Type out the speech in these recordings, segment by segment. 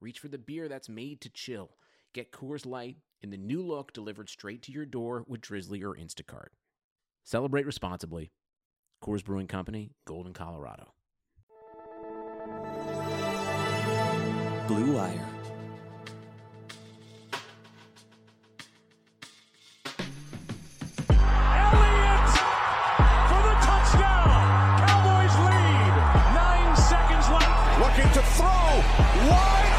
reach for the beer that's made to chill. Get Coors Light in the new look delivered straight to your door with Drizly or Instacart. Celebrate responsibly. Coors Brewing Company, Golden, Colorado. Blue Wire. Elliott for the touchdown. Cowboys lead. Nine seconds left. Looking to throw. Wide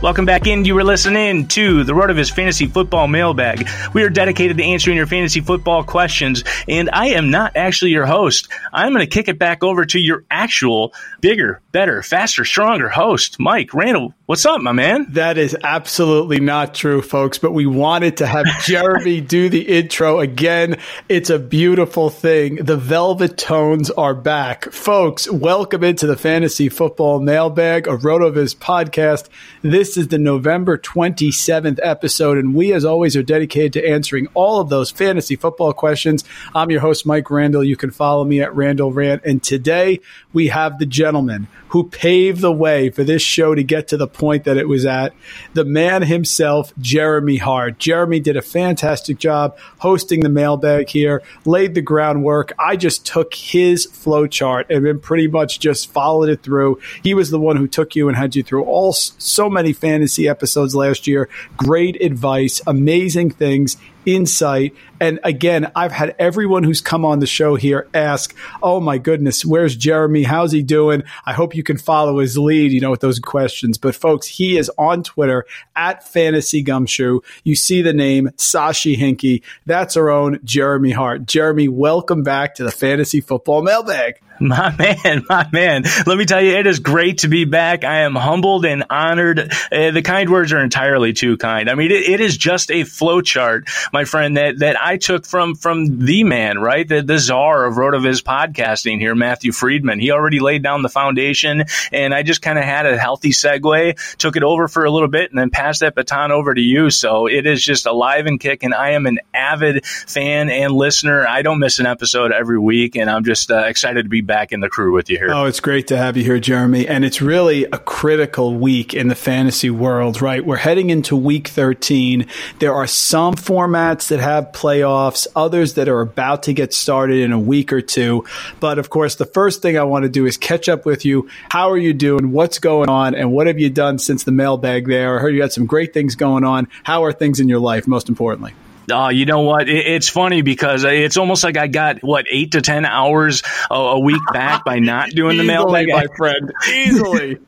Welcome back in. You were listening to the RotoViz Fantasy Football Mailbag. We are dedicated to answering your fantasy football questions, and I am not actually your host. I'm going to kick it back over to your actual, bigger, better, faster, stronger host, Mike Randall. What's up, my man? That is absolutely not true, folks. But we wanted to have Jeremy do the intro again. It's a beautiful thing. The velvet tones are back. Folks, welcome into the Fantasy Football Mailbag, a Rotoviz podcast. This is the November 27th episode, and we, as always, are dedicated to answering all of those fantasy football questions. I'm your host, Mike Randall. You can follow me at Randall Rant. And today we have the gentleman who paved the way for this show to get to the point that it was at. The man himself, Jeremy Hart. Jeremy did a fantastic job hosting the mailbag here, laid the groundwork. I just took his flow chart and then pretty much just followed it through. He was the one who took you and had you through all so many fantasy episodes last year. Great advice, amazing things insight. And again, I've had everyone who's come on the show here ask, Oh my goodness, where's Jeremy? How's he doing? I hope you can follow his lead, you know, with those questions. But folks, he is on Twitter at Fantasy Gumshoe. You see the name Sashi Hinky. That's our own Jeremy Hart. Jeremy, welcome back to the Fantasy Football Mailbag. My man, my man. Let me tell you, it is great to be back. I am humbled and honored. Uh, the kind words are entirely too kind. I mean, it, it is just a flowchart, my friend, that, that I took from, from the man, right? The, the czar of Rotoviz podcasting here, Matthew Freedman. He already laid down the foundation and I just kind of had a healthy segue, took it over for a little bit and then passed that baton over to you. So it is just alive and kicking. I am an avid fan and listener. I don't miss an episode every week and I'm just uh, excited to be back in the crew with you here. Oh, it's great to have you here, Jeremy. And it's really a critical week in the fantasy world, right? We're heading into week 13. There are some formats that have playoffs, others that are about to get started in a week or two. But of course, the first thing I want to do is catch up with you. How are you doing? What's going on? And what have you done since the mailbag there? I heard you had some great things going on. How are things in your life, most importantly? Oh, you know what? It, it's funny because it's almost like I got what eight to ten hours a, a week back by not doing the mailbag, my friend. Easily.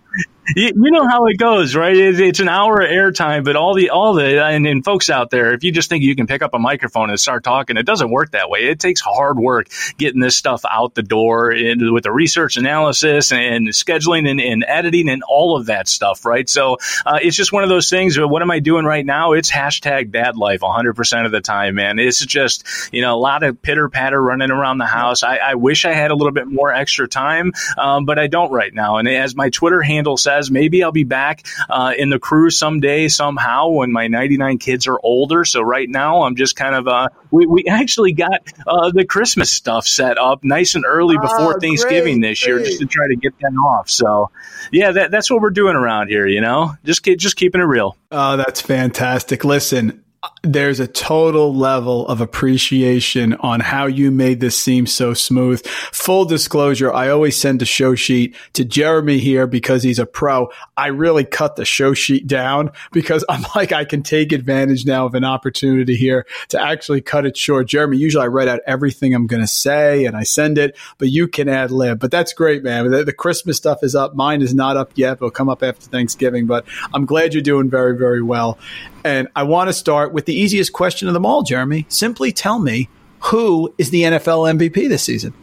you, know how it goes, right? It, it's an hour of airtime, but all the all the and, and folks out there, if you just think you can pick up a microphone and start talking, it doesn't work that way. It takes hard work getting this stuff out the door with the research analysis and scheduling and, and editing and all of that stuff, right? So uh, it's just one of those things. What am I doing right now? It's hashtag dad life 100% of the time, man. It's just, you know, a lot of pitter patter running around the house. I, I wish I had a little bit more extra time, um, but I don't right now. And as my Twitter handle says, maybe I'll be back uh, in the crew someday, somehow, when my 99 kids are older. So right now, I'm just kind of, uh, we, we actually got uh, the Christmas stuff set up nice and early before Oh, Thanksgiving great, this year, great. just to try to get that off. So, yeah, that, that's what we're doing around here. You know, just keep, just keeping it real. Oh, that's fantastic. Listen, there's a total level of appreciation on how you made this seem so smooth. Full disclosure, I always send a show sheet to Jeremy here because he's a pro. I really cut the show sheet down because I'm like, I can take advantage now of an opportunity here to actually cut it short. Jeremy, usually I write out everything I'm going to say and I send it, but you can add lib. But that's great, man. The, the Christmas stuff is up. Mine is not up yet. It'll come up after Thanksgiving, but I'm glad you're doing very, very well. And I want to start with the easiest question of them all, Jeremy. Simply tell me who is the NFL MVP this season?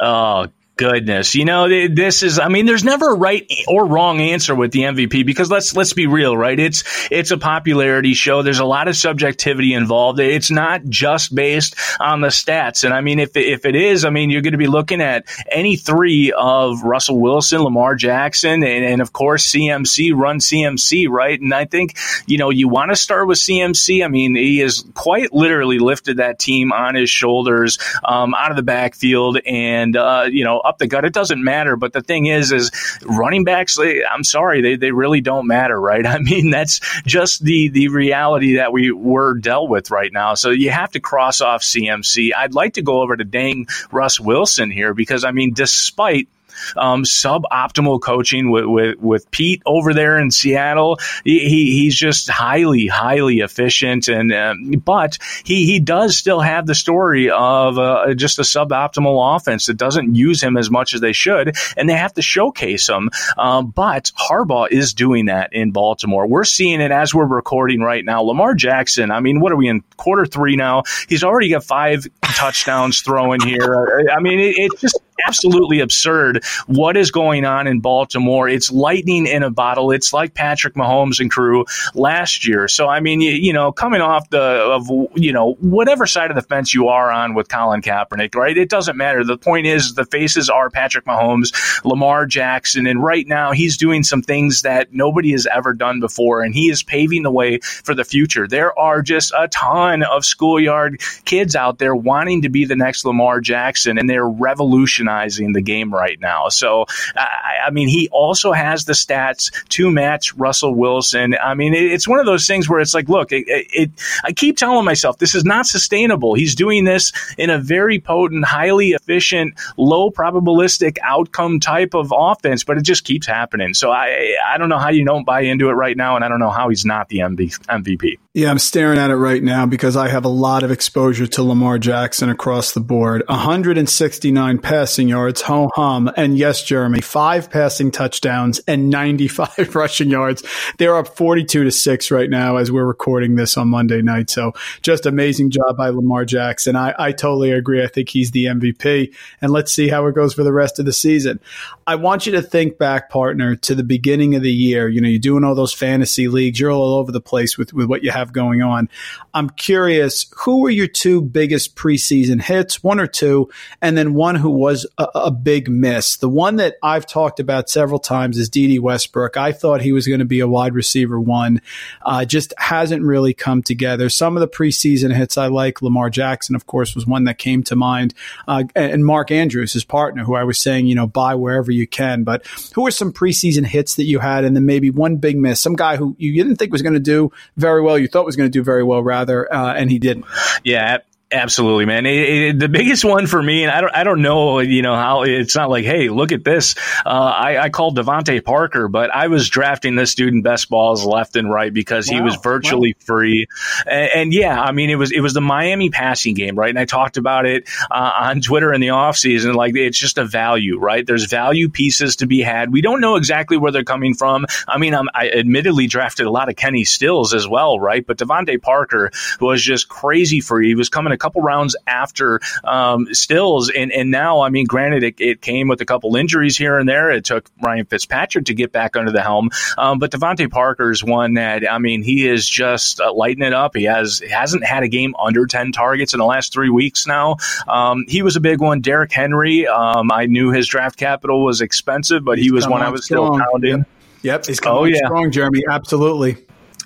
Oh, goodness. You know, this is, I mean, there's never a right or wrong answer with the MVP because let's, let's be real, right? It's, it's a popularity show. There's a lot of subjectivity involved. It's not just based on the stats. And I mean, if, if it is, I mean, you're going to be looking at any three of Russell Wilson, Lamar Jackson, and, and of course, CMC, run CMC, right? And I think, you know, you want to start with CMC. I mean, he has quite literally lifted that team on his shoulders, um, out of the backfield and, uh, you know, up the gut. It doesn't matter. But the thing is, is running backs. I'm sorry, they, they really don't matter, right? I mean, that's just the the reality that we were dealt with right now. So you have to cross off CMC. I'd like to go over to dang Russ Wilson here because I mean, despite um, suboptimal coaching with, with, with Pete over there in Seattle. He, he's just highly, highly efficient. And, um, but he, he does still have the story of uh, just a suboptimal offense that doesn't use him as much as they should. And they have to showcase him. Um, but Harbaugh is doing that in Baltimore. We're seeing it as we're recording right now. Lamar Jackson, I mean, what are we in quarter three now? He's already got five touchdowns throwing here. I mean, it, it's just absolutely absurd what is going on in Baltimore. It's lightning in a bottle. It's like Patrick Mahomes and crew last year. So, I mean, you, you know, coming off the, of, you know, whatever side of the fence you are on with Colin Kaepernick, right? It doesn't matter. The point is the faces are Patrick Mahomes, Lamar Jackson, and right now he's doing some things that nobody has ever done before, and he is paving the way for the future. There are just a ton of schoolyard kids out there wanting to be the next Lamar Jackson, and they're revolutionizing organizing the game right now. So, I, I mean, he also has the stats to match Russell Wilson. I mean, it, it's one of those things where it's like, look, it, it, I keep telling myself this is not sustainable. He's doing this in a very potent, highly efficient, low probabilistic outcome type of offense, but it just keeps happening. So I, I don't know how you don't buy into it right now, and I don't know how he's not the MVP. Yeah, I'm staring at it right now because I have a lot of exposure to Lamar Jackson across the board. 169 passing yards, ho hum. And yes, Jeremy, five passing touchdowns and 95 rushing yards. They're up 42 to 6 right now as we're recording this on Monday night. So just amazing job by Lamar Jackson. I, I totally agree. I think he's the MVP. And let's see how it goes for the rest of the season. I want you to think back, partner, to the beginning of the year. You know, you're doing all those fantasy leagues, you're all over the place with, with what you have have going on. I'm curious, who were your two biggest preseason hits, one or two, and then one who was a, a big miss? The one that I've talked about several times is Dede Westbrook. I thought he was going to be a wide receiver one, uh, just hasn't really come together. Some of the preseason hits I like, Lamar Jackson, of course, was one that came to mind, uh, and Mark Andrews, his partner, who I was saying, you know, buy wherever you can. But who are some preseason hits that you had, and then maybe one big miss, some guy who you didn't think was going to do very well, you thought was going to do very well, rather, uh, and he didn't. Yeah, Absolutely, man. It, it, the biggest one for me, and I don't, I don't know, you know, how it's not like, hey, look at this. Uh, I, I called DeVante Parker, but I was drafting this dude in best balls left and right because wow. he was virtually wow. free. And, and, yeah, I mean, it was, it was the Miami passing game, right? And I talked about it uh, on Twitter in the offseason. Like, it's just a value, right? There's value pieces to be had. We don't know exactly where they're coming from. I mean, I'm, I admittedly drafted a lot of Kenny Stills as well, right? But DeVante Parker was just crazy free. He was coming a couple rounds after um, Stills, and and now I mean, granted, it, it, came with a couple injuries here and there. It took Ryan Fitzpatrick to get back under the helm, um, but DeVante Parker is one that I mean, he is just uh, lighting it up. He has hasn't had a game under ten targets in the last three weeks now. Um, he was a big one. Derrick Henry, um, I knew his draft capital was expensive, but he's he was one I was strong. still pounding. Yep. Yep, he's coming oh, yeah. strong, Jeremy. Absolutely.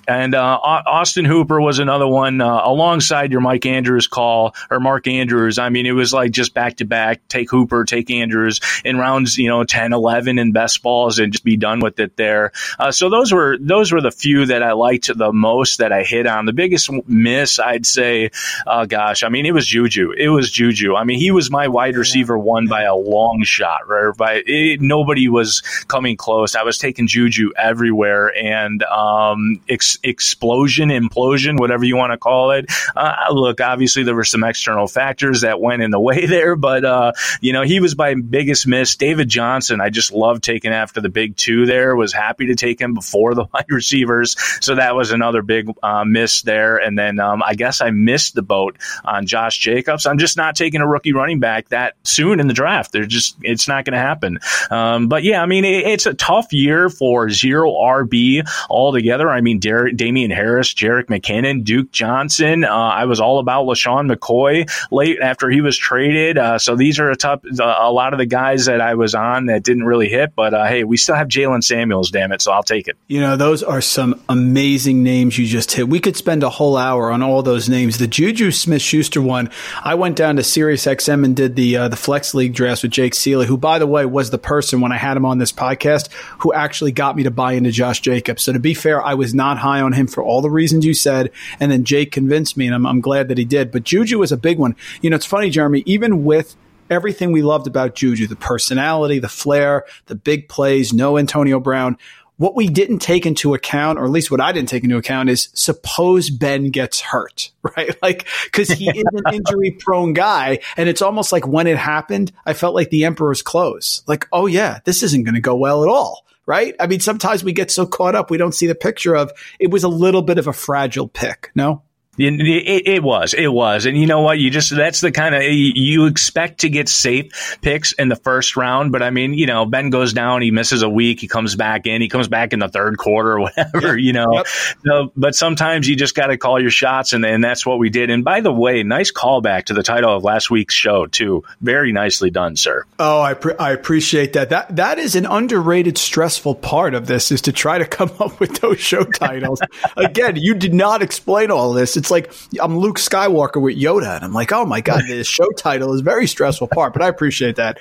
And uh, Austin Hooper was another one uh, alongside your Mike Andrews call or Mark Andrews. I mean, it was like just back to back, take Hooper, take Andrews in rounds, you know, 10, 11 in best balls and just be done with it there. Uh, so those were, those were the few that I liked the most that I hit on. The biggest miss, I'd say, uh, gosh, I mean, it was Juju. It was Juju. I mean, he was my wide receiver one by a long shot, right? By it, nobody was coming close. I was taking Juju everywhere and, um, ex- explosion, implosion, whatever you want to call it. Uh, look, obviously there were some external factors that went in the way there, but uh, you know he was my biggest miss. David Johnson, I just love taking after the big two. There was happy to take him before the wide receivers, so that was another big uh, miss there. And then um, I guess I missed the boat on Josh Jacobs. I'm just not taking a rookie running back that soon in the draft. They're just it's not going to happen. Um, but yeah, I mean it, it's a tough year for zero RB altogether. I mean Dar- Damien Harris, Jerick McKinnon, Duke Johnson. Uh, I was all about LeSean McCoy late after he was traded. Uh, so these are a tough. A lot of the guys that I was on that didn't really hit, but uh, hey, we still have Jaylen Samuels. Damn it, so I'll take it. You know, those are some amazing names you just hit. We could spend a whole hour on all those names. The Juju Smith Schuster one. I went down to SiriusXM and did the uh, the Flex League draft with Jake Ciely, who, by the way, was the person when I had him on this podcast who actually got me to buy into Josh Jacobs. So to be fair, I was not high on him for all the reasons you said, and then Jake convinced me, and I'm, I'm glad that he did. But Juju was a big one. You know, it's funny, Jeremy. Even with everything we loved about Juju, the personality, the flair, the big plays, no Antonio Brown. What we didn't take into account, or at least what I didn't take into account, is suppose Ben gets hurt, right? Like, because he is an injury prone guy. And it's almost like when it happened, I felt like the Emperor's clothes. Like, oh, yeah, this isn't going to go well at all right? I mean, sometimes we get so caught up, we don't see the picture of it was a little bit of a fragile pick. No? It, it, was, it was, and you know what? You just—that's the kind of you expect to get safe picks in the first round, but I mean, you know, Ben goes down, he misses a week, he comes back in, he comes back in the third quarter or whatever, yep. you know. Yep. So, but sometimes you just got to call your shots, and, and that's what we did. And by the way, nice callback to the title of last week's show too. Very nicely done, sir. Oh, I pre- I appreciate that. That that is an underrated, stressful part of this is to try to come up with those show titles. Again, you did not explain all this. It's like I'm Luke Skywalker with Yoda, and I'm like, oh my god, this show title is very stressful part, but I appreciate that.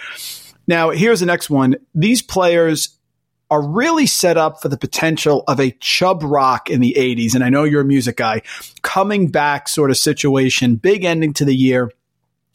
Now, here's the next one. These players are really set up for the potential of a Chubb Rock in the 80s. And I know you're a music guy, coming back sort of situation, big ending to the year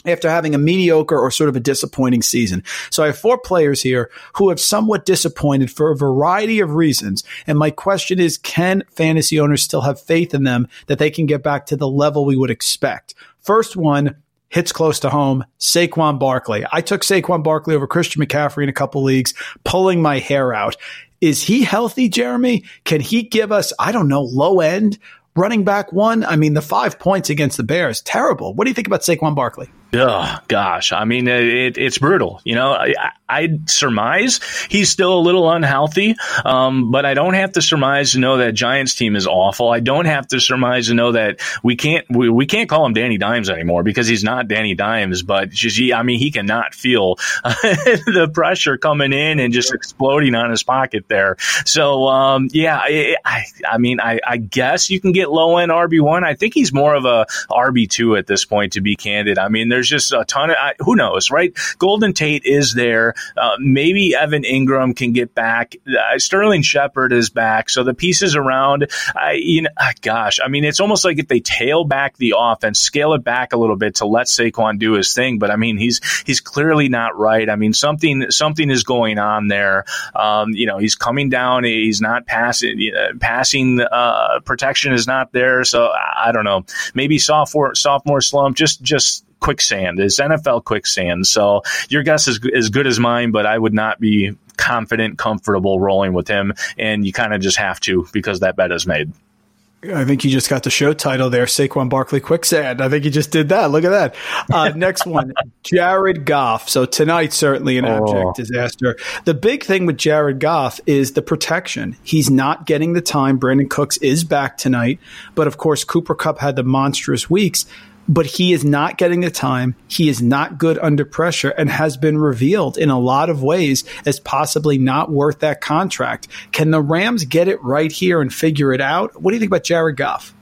after having a mediocre or sort of a disappointing season. So I have four players here who have somewhat disappointed for a variety of reasons. And my question is, can fantasy owners still have faith in them that they can get back to the level we would expect? First one, hits close to home. Saquon Barkley. I took Saquon Barkley over Christian McCaffrey in a couple leagues, pulling my hair out. Is he healthy, Jeremy? Can he give us, I don't know, low end running back one? I mean, the five points against the Bears, terrible. What do you think about Saquon Barkley? Oh gosh, I mean it, it's brutal. You know, I, I, surmise he's still a little unhealthy, um, but I don't have to surmise to know that Giants team is awful. I don't have to surmise to know that we can't we, we can't call him Danny Dimes anymore because he's not Danny Dimes. But just, I mean, he cannot feel the pressure coming in and just exploding on his pocket there. So um, yeah, I, I, I mean, I, I guess you can get low end RB one. I think he's more of a RB two at this point, to be candid. I mean, there's there's just a ton of I, who knows, right? Golden Tate is there. Uh, maybe Evan Engram can get back. Uh, Sterling Shepard is back. So the pieces around, I, you know, ah, gosh, I mean, it's almost like if they tail back the offense, scale it back a little bit to let Saquon do his thing. But I mean, he's he's clearly not right. I mean, something something is going on there. Um, you know, he's coming down. He's not passing. Passing uh, protection is not there. So I don't know. Maybe sophomore sophomore slump. Just just quicksand. It's NFL quicksand. So your guess is as good as mine, but I would not be confident, comfortable rolling with him. And you kind of just have to because that bet is made. I think you just got the show title there, Saquon Barkley Quicksand. I think you just did that. Look at that. Uh, next one, Jared Goff. So tonight, certainly an abject oh. disaster. The big thing with Jared Goff is the protection. He's not getting the time. Brandin Cooks is back tonight, but of course, Cooper Kupp had the monstrous weeks but he is not getting the time. He is not good under pressure and has been revealed in a lot of ways as possibly not worth that contract. Can the Rams get it right here and figure it out? What do you think about Jared Goff?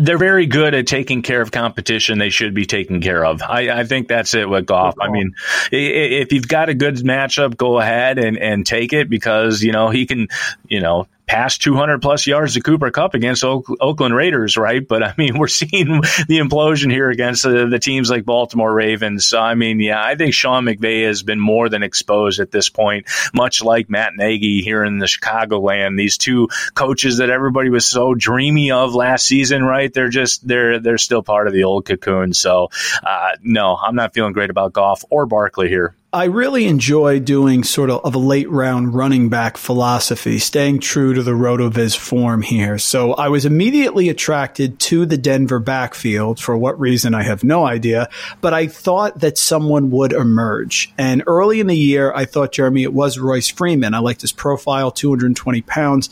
They're very good at taking care of competition they should be taken care of. I, I think that's it with Goff. I mean, if you've got a good matchup, go ahead and, and take it because, you know, he can, you know, past 200 plus yards to Cooper Kupp against Oakland Raiders, right? But I mean, we're seeing the implosion here against the, the teams like Baltimore Ravens. So, I mean, yeah, I think Sean McVay has been more than exposed at this point, much like Matt Nagy here in the Chicagoland. These two coaches that everybody was so dreamy of last season, right? They're just, they're, they're still part of the old cocoon. So, uh, no, I'm not feeling great about Goff or Barkley here. I really enjoy doing sort of, of a late round running back philosophy, staying true to the RotoViz form here. So I was immediately attracted to the Denver backfield. For what reason, I have no idea, but I thought that someone would emerge. And early in the year, I thought, Jeremy, it was Royce Freeman. I liked his profile, 220 pounds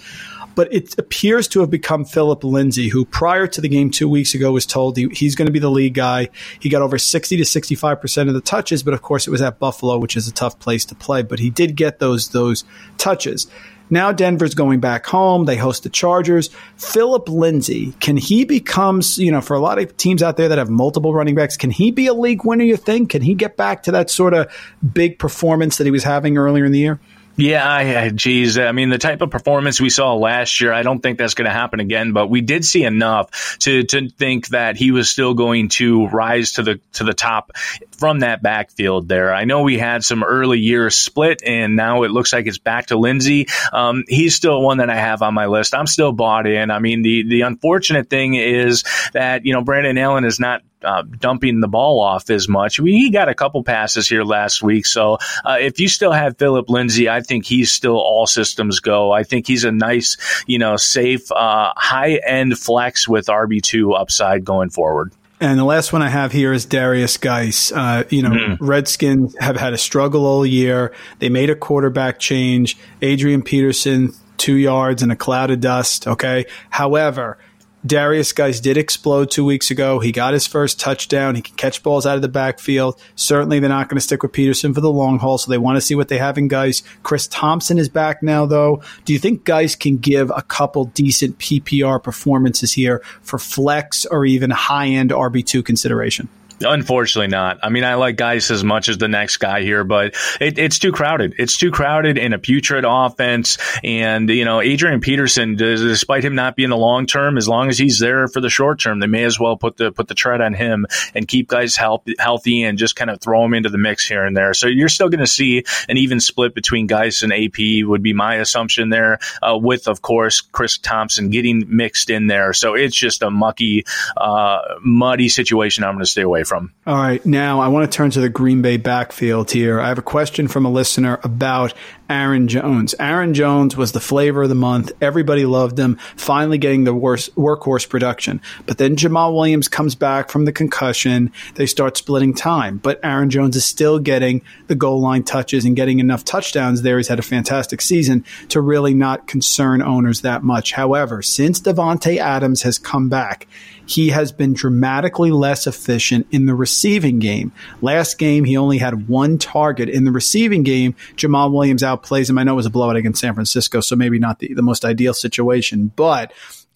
but it appears to have become Phillip Lindsay, who prior to the game two weeks ago was told he, he's going to be the lead guy. He got over 60 to 65% of the touches, but of course it was at Buffalo, which is a tough place to play, but he did get those, those touches. Now Denver's going back home. They host the Chargers. Phillip Lindsay, can he become, you know, for a lot of teams out there that have multiple running backs, can he be a league winner, you think? Can he get back to that sort of big performance that he was having earlier in the year? Yeah, I, geez. I mean, the type of performance we saw last year, I don't think that's going to happen again. But we did see enough to to think that he was still going to rise to the to the top from that backfield. There, I know we had some early years split, and now it looks like it's back to Lindsay. Um, he's still one that I have on my list. I'm still bought in. I mean, the the unfortunate thing is that you know Brandon Allen is not uh, dumping the ball off as much. We, he got a couple passes here last week. So uh, if you still have Phillip Lindsay, I think he's still all systems go. I think he's a nice, you know, safe, uh, high end flex with RB2 upside going forward. And the last one I have here is Derrius Guice. Uh, you know, mm. Redskins have had a struggle all year. They made a quarterback change. Adrian Peterson, two yards in a cloud of dust. Okay. However, Derrius Guice did explode two weeks ago. He got his first touchdown. He can catch balls out of the backfield. Certainly, they're not going to stick with Peterson for the long haul, so they want to see what they have in Guice. Chris Thompson is back now, though. Do you think Guice can give a couple decent PPR performances here for flex or even high end RB2 consideration? Unfortunately, not. I mean, I like Guice as much as the next guy here, but it, it's too crowded. It's too crowded in a putrid offense. And, you know, Adrian Peterson, despite him not being the long term, as long as he's there for the short term, they may as well put the put the tread on him and keep guys help, healthy and just kind of throw them into the mix here and there. So you're still going to see an even split between Guice and AP would be my assumption there, uh, with of course Chris Thompson getting mixed in there. So it's just a mucky, uh, muddy situation. I'm going to stay away from from. All right. Now I want to turn to the Green Bay backfield here. I have a question from a listener about Aaron Jones. Aaron Jones was the flavor of the month. Everybody loved him, finally getting the worst workhorse production. But then Jamaal Williams comes back from the concussion. They start splitting time. But Aaron Jones is still getting the goal line touches and getting enough touchdowns there. He's had a fantastic season to really not concern owners that much. However, since Davante Adams has come back, he has been dramatically less efficient in the receiving game. Last game, he only had one target. In the receiving game, Jamaal Williams outplays him. I know it was a blowout against San Francisco, so maybe not the, the most ideal situation, but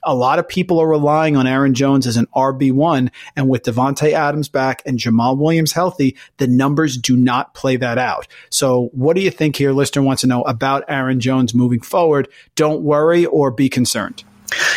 a lot of people are relying on Aaron Jones as an RB1. And with Davante Adams back and Jamaal Williams healthy, the numbers do not play that out. So what do you think here? Listener wants to know about Aaron Jones moving forward. Don't worry or be concerned.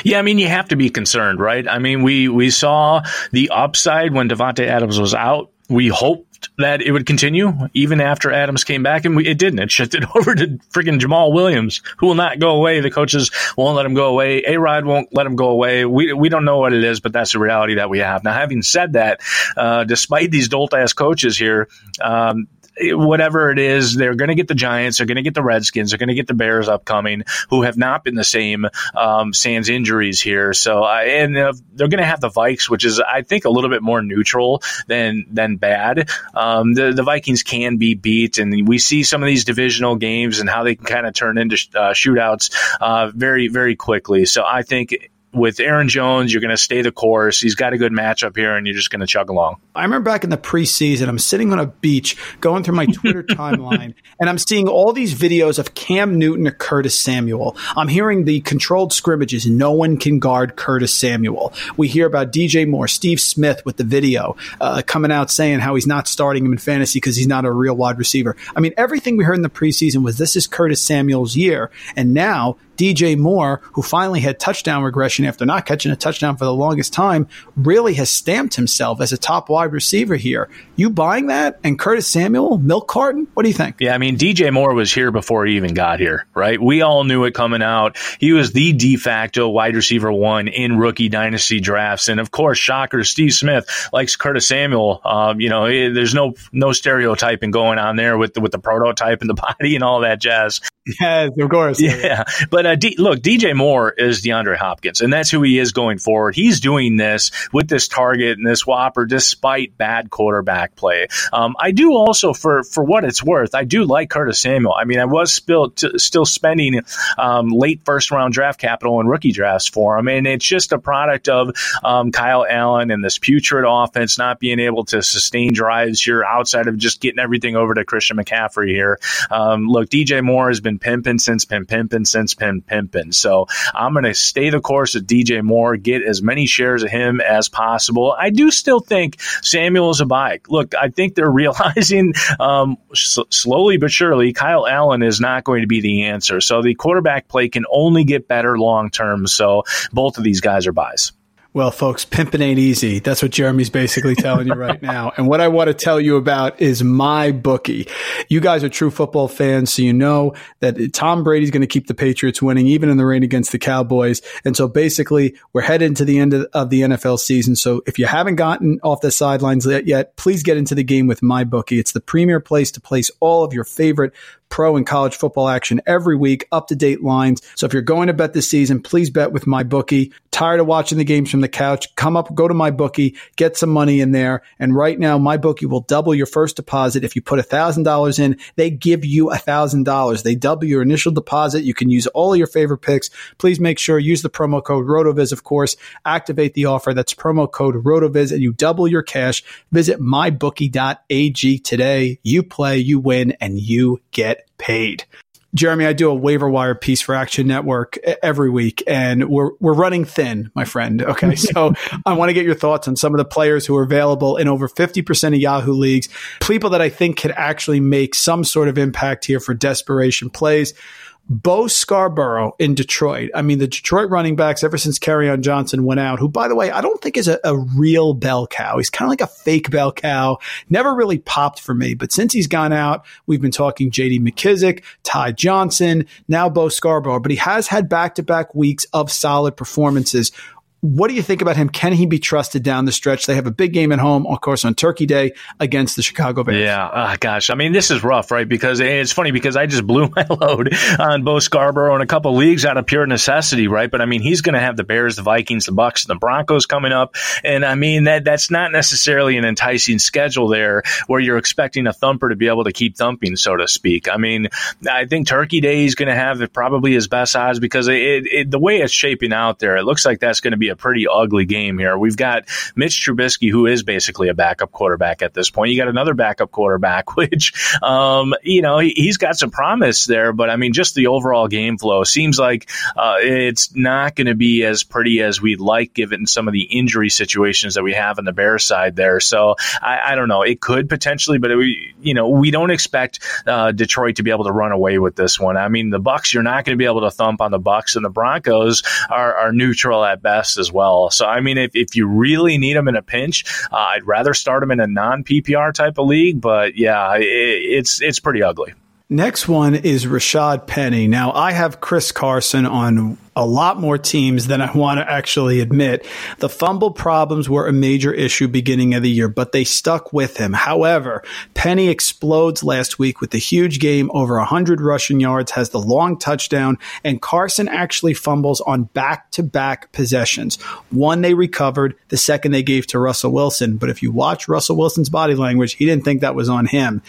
Yeah, I mean, you have to be concerned, right? I mean, we, we saw the upside when Davante Adams was out. We hoped that it would continue even after Adams came back, and we, it didn't. It shifted over to freaking Jamaal Williams, who will not go away. The coaches won't let him go away. A Rod won't let him go away. We, we don't know what it is, but that's the reality that we have. Now, having said that, uh, despite these dolt ass coaches here, um, whatever it is, they're going to get the Giants, they're going to get the Redskins, they're going to get the Bears upcoming, who have not been the same um, sans injuries here. So, uh, and uh, they're going to have the Vikes, which is I think a little bit more neutral than than bad. Um, the the Vikings can be beat, and we see some of these divisional games and how they can kind of turn into uh, shootouts uh, very very quickly. So I think with Aaron Jones, you're going to stay the course. He's got a good matchup here, and you're just going to chug along. I remember back in the preseason, I'm sitting on a beach going through my Twitter timeline, and I'm seeing all these videos of Cam Newton or Curtis Samuel. I'm hearing the controlled scrimmages. No one can guard Curtis Samuel. We hear about DJ Moore, Steve Smith with the video uh, coming out saying how he's not starting him in fantasy because he's not a real wide receiver. I mean, everything we heard in the preseason was this is Curtis Samuel's year, and now DJ Moore, who finally had touchdown regression after not catching a touchdown for the longest time, really has stamped himself as a top wide receiver here. You buying that? And Curtis Samuel, milk carton? What do you think? Yeah, I mean, DJ Moore was here before he even got here, right? We all knew it coming out. He was the de facto wide receiver one in rookie dynasty drafts. And of course, shocker, Steve Smith likes Curtis Samuel. Um, you know, eh, there's no no stereotyping going on there with the, with the prototype and the body and all that jazz. Yes, of course. Yeah. But uh, D- look, DJ Moore is DeAndre Hopkins, and that's who he is going forward. He's doing this with this target and this whopper despite bad quarterback play. Um, I do also, for, for what it's worth, I do like Curtis Samuel. I mean, I was still, t- still spending um, late first round draft capital and rookie drafts for him, and it's just a product of um, Kyle Allen and this putrid offense not being able to sustain drives here outside of just getting everything over to Christian McCaffrey here. Um, look, DJ Moore has been pimping since pimp pimping since pimp pimping. So I'm going to stay the course with DJ Moore, get as many shares of him as possible. I do still think Samuel is a buy. Look, I think they're realizing um, s- slowly but surely Kyle Allen is not going to be the answer. So the quarterback play can only get better long term. So both of these guys are buys. Well, folks, pimping ain't easy. That's what Jeremy's basically telling you right now. And what I want to tell you about is my bookie. You guys are true football fans, so you know that Tom Brady's going to keep the Patriots winning, even in the rain against the Cowboys. And so basically, we're headed to the end of, of the NFL season. So if you haven't gotten off the sidelines yet, please get into the game with my bookie. It's the premier place to place all of your favorite pro and college football action every week, up to date lines. So if you're going to bet this season, please bet with my bookie. Tired of watching the games from the couch? Come up, go to my bookie, get some money in there. And right now, my bookie will double your first deposit. If you put $1,000 in, they give you $1,000. They double your initial deposit. You can use all your favorite picks. Please make sure use the promo code RotoViz, of course. Activate the offer. That's promo code RotoViz and you double your cash. Visit mybookie.ag today. You play, you win, and you get paid. Jeremy, I do a waiver wire piece for Action Network every week, and we're we're running thin, my friend. Okay, so I want to get your thoughts on some of the players who are available in over fifty percent of Yahoo leagues, people that I think could actually make some sort of impact here for desperation plays. Bo Scarborough in Detroit. I mean, the Detroit running backs, ever since on Johnson went out, who, by the way, I don't think is a, a real bell cow. He's kind of like a fake bell cow. Never really popped for me. But since he's gone out, we've been talking JD McKissic, Ty Johnson, now Bo Scarborough. But he has had back to back weeks of solid performances. What do you think about him? Can he be trusted down the stretch? They have a big game at home, of course, on Turkey Day against the Chicago Bears. Yeah, oh, gosh. I mean, this is rough, right? Because it's funny because I just blew my load on Bo Scarborough in a couple leagues out of pure necessity, right? But I mean, he's going to have the Bears, the Vikings, the Bucks, and the Broncos coming up, and I mean that that's not necessarily an enticing schedule there where you're expecting a thumper to be able to keep thumping, so to speak. I mean, I think Turkey Day is going to have probably his best odds because it, it, the way it's shaping out there, it looks like that's going to be a pretty ugly game here. We've got Mitch Trubisky, who is basically a backup quarterback at this point. You got another backup quarterback, which, um, you know, he, has got some promise there, but I mean, just the overall game flow seems like uh, it's not going to be as pretty as we'd like given some of the injury situations that we have on the Bears side there. So I, I don't know. It could potentially, but we, you know, we don't expect uh, Detroit to be able to run away with this one. I mean, the Bucks, you're not going to be able to thump on the Bucks, and the Broncos are, are neutral at best as well. So I mean, if, if you really need them in a pinch, uh, I'd rather start them in a non PPR type of league. But yeah, it, it's it's pretty ugly. Next one is Rashaad Penny. Now, I have Chris Carson on a lot more teams than I want to actually admit. The fumble problems were a major issue beginning of the year, but they stuck with him. However, Penny explodes last week with the huge game over 100 rushing yards, has the long touchdown, and Carson actually fumbles on back to back possessions. One they recovered, the second they gave to Russell Wilson. But if you watch Russell Wilson's body language, he didn't think that was on him.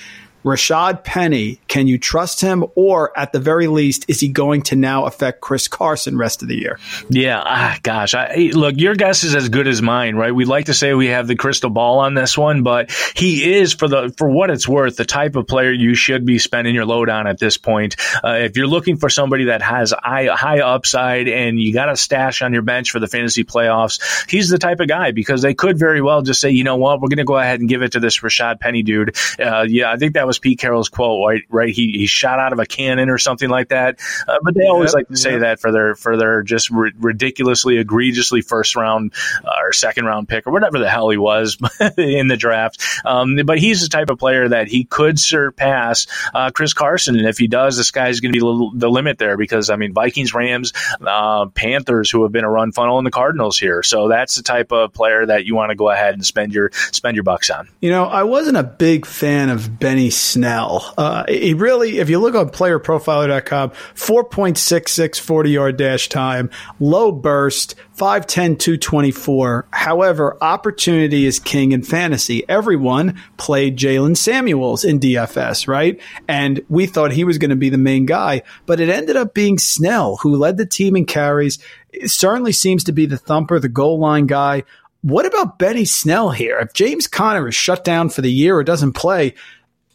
Rashaad Penny, can you trust him? Or at the very least, is he going to now affect Chris Carson rest of the year? Yeah, ah, gosh. I, look, your guess is as good as mine, right? We'd like to say we have the crystal ball on this one, but he is, for the for what it's worth, the type of player you should be spending your load on at this point. Uh, if you're looking for somebody that has high, high upside and you got a stash on your bench for the fantasy playoffs, he's the type of guy because they could very well just say, you know what, we're going to go ahead and give it to this Rashaad Penny dude. Uh, yeah, I think that was Pete Carroll's quote, right? Right? He, he shot out of a cannon or something like that. Uh, but they always Yep, like to say that for their for their just ri- ridiculously, egregiously first round uh, or second round pick or whatever the hell he was in the draft. Um, but he's the type of player that he could surpass uh, Chris Carson, and if he does, the sky's going to be l- the limit there because I mean Vikings, Rams, uh, Panthers, who have been a run funnel, and the Cardinals here. So that's the type of player that you want to go ahead and spend your spend your bucks on. You know, I wasn't a big fan of Benny Snell. Uh, he really, if you look on playerprofiler.com, 4.66 40 yard dash time, low burst, 5'10, 224. However, opportunity is king in fantasy. Everyone played Jaylen Samuels in DFS, right? And we thought he was going to be the main guy, but it ended up being Snell who led the team in carries. It certainly seems to be the thumper, the goal line guy. What about Benny Snell here? If James Conner is shut down for the year or doesn't play,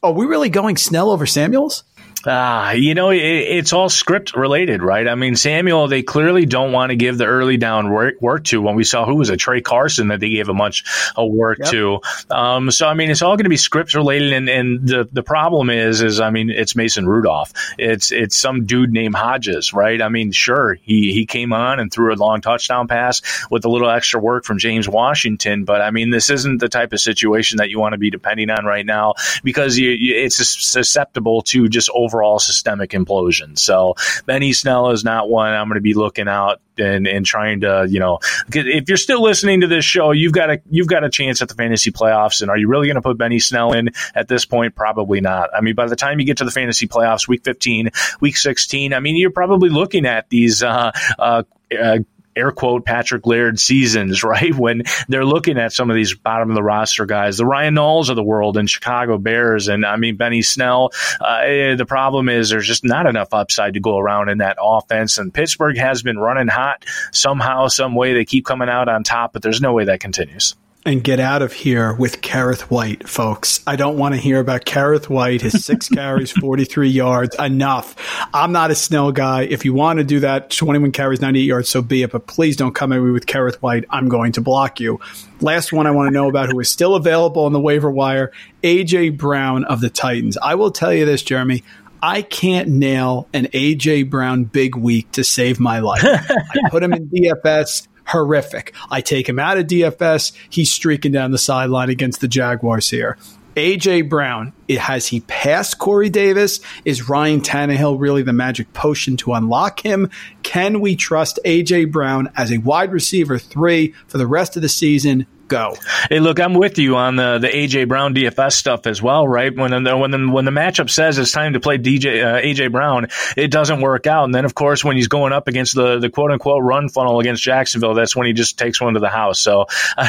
are we really going Snell over Samuels? Ah, you know, it, it's all script related, right? I mean, Samuel, they clearly don't want to give the early down work, work to when we saw who was a Trey Carson that they gave a much of work Yep. to. Um, so, I mean, it's all going to be script related. And, and the, the problem is, is, I mean, it's Mason Rudolph. It's, it's some dude named Hodges, right? I mean, sure, he, he came on and threw a long touchdown pass with a little extra work from James Washington. But I mean, this isn't the type of situation that you want to be depending on right now because you, you, it's susceptible to just overall systemic implosion. So Benny Snell is not one I'm going to be looking out and, and trying to, you know, if you're still listening to this show, you've got a you've got a chance at the fantasy playoffs. And are you really going to put Benny Snell in at this point? Probably not. I mean, by the time you get to the fantasy playoffs, week 15, week 16, I mean, you're probably looking at these. Uh, uh, uh, air quote Patrick Laird seasons, right? When they're looking at some of these bottom of the roster guys, the Ryan Knowles of the world and Chicago Bears, and I mean Benny Snell. Uh, eh, the problem is there's just not enough upside to go around in that offense, and Pittsburgh has been running hot somehow, some way. They keep coming out on top, but there's no way that continues. And get out of here with Kerrith Whyte, folks. I don't want to hear about Kerrith Whyte, his six carries, 43 yards. Enough. I'm not a Snell guy. If you want to do that, 21 carries, 98 yards, so be it. But please don't come at me with Kerrith Whyte. I'm going to block you. Last one I want to know about who is still available on the waiver wire AJ Brown of the Titans. I will tell you this, Jeremy. I can't nail an AJ Brown big week to save my life. I put him in DFS. Horrific. I take him out of DFS. He's streaking down the sideline against the Jaguars here. AJ Brown, has he passed Corey Davis? Is Ryan Tannehill really the magic potion to unlock him? Can we trust AJ Brown as a wide receiver three for the rest of the season? Go. Hey, look, I'm with you on the the AJ Brown DFS stuff as well, right? When the when the when the matchup says it's time to play DJ uh, AJ Brown, it doesn't work out, and then of course when he's going up against the the quote unquote run funnel against Jacksonville, that's when he just takes one to the house. So,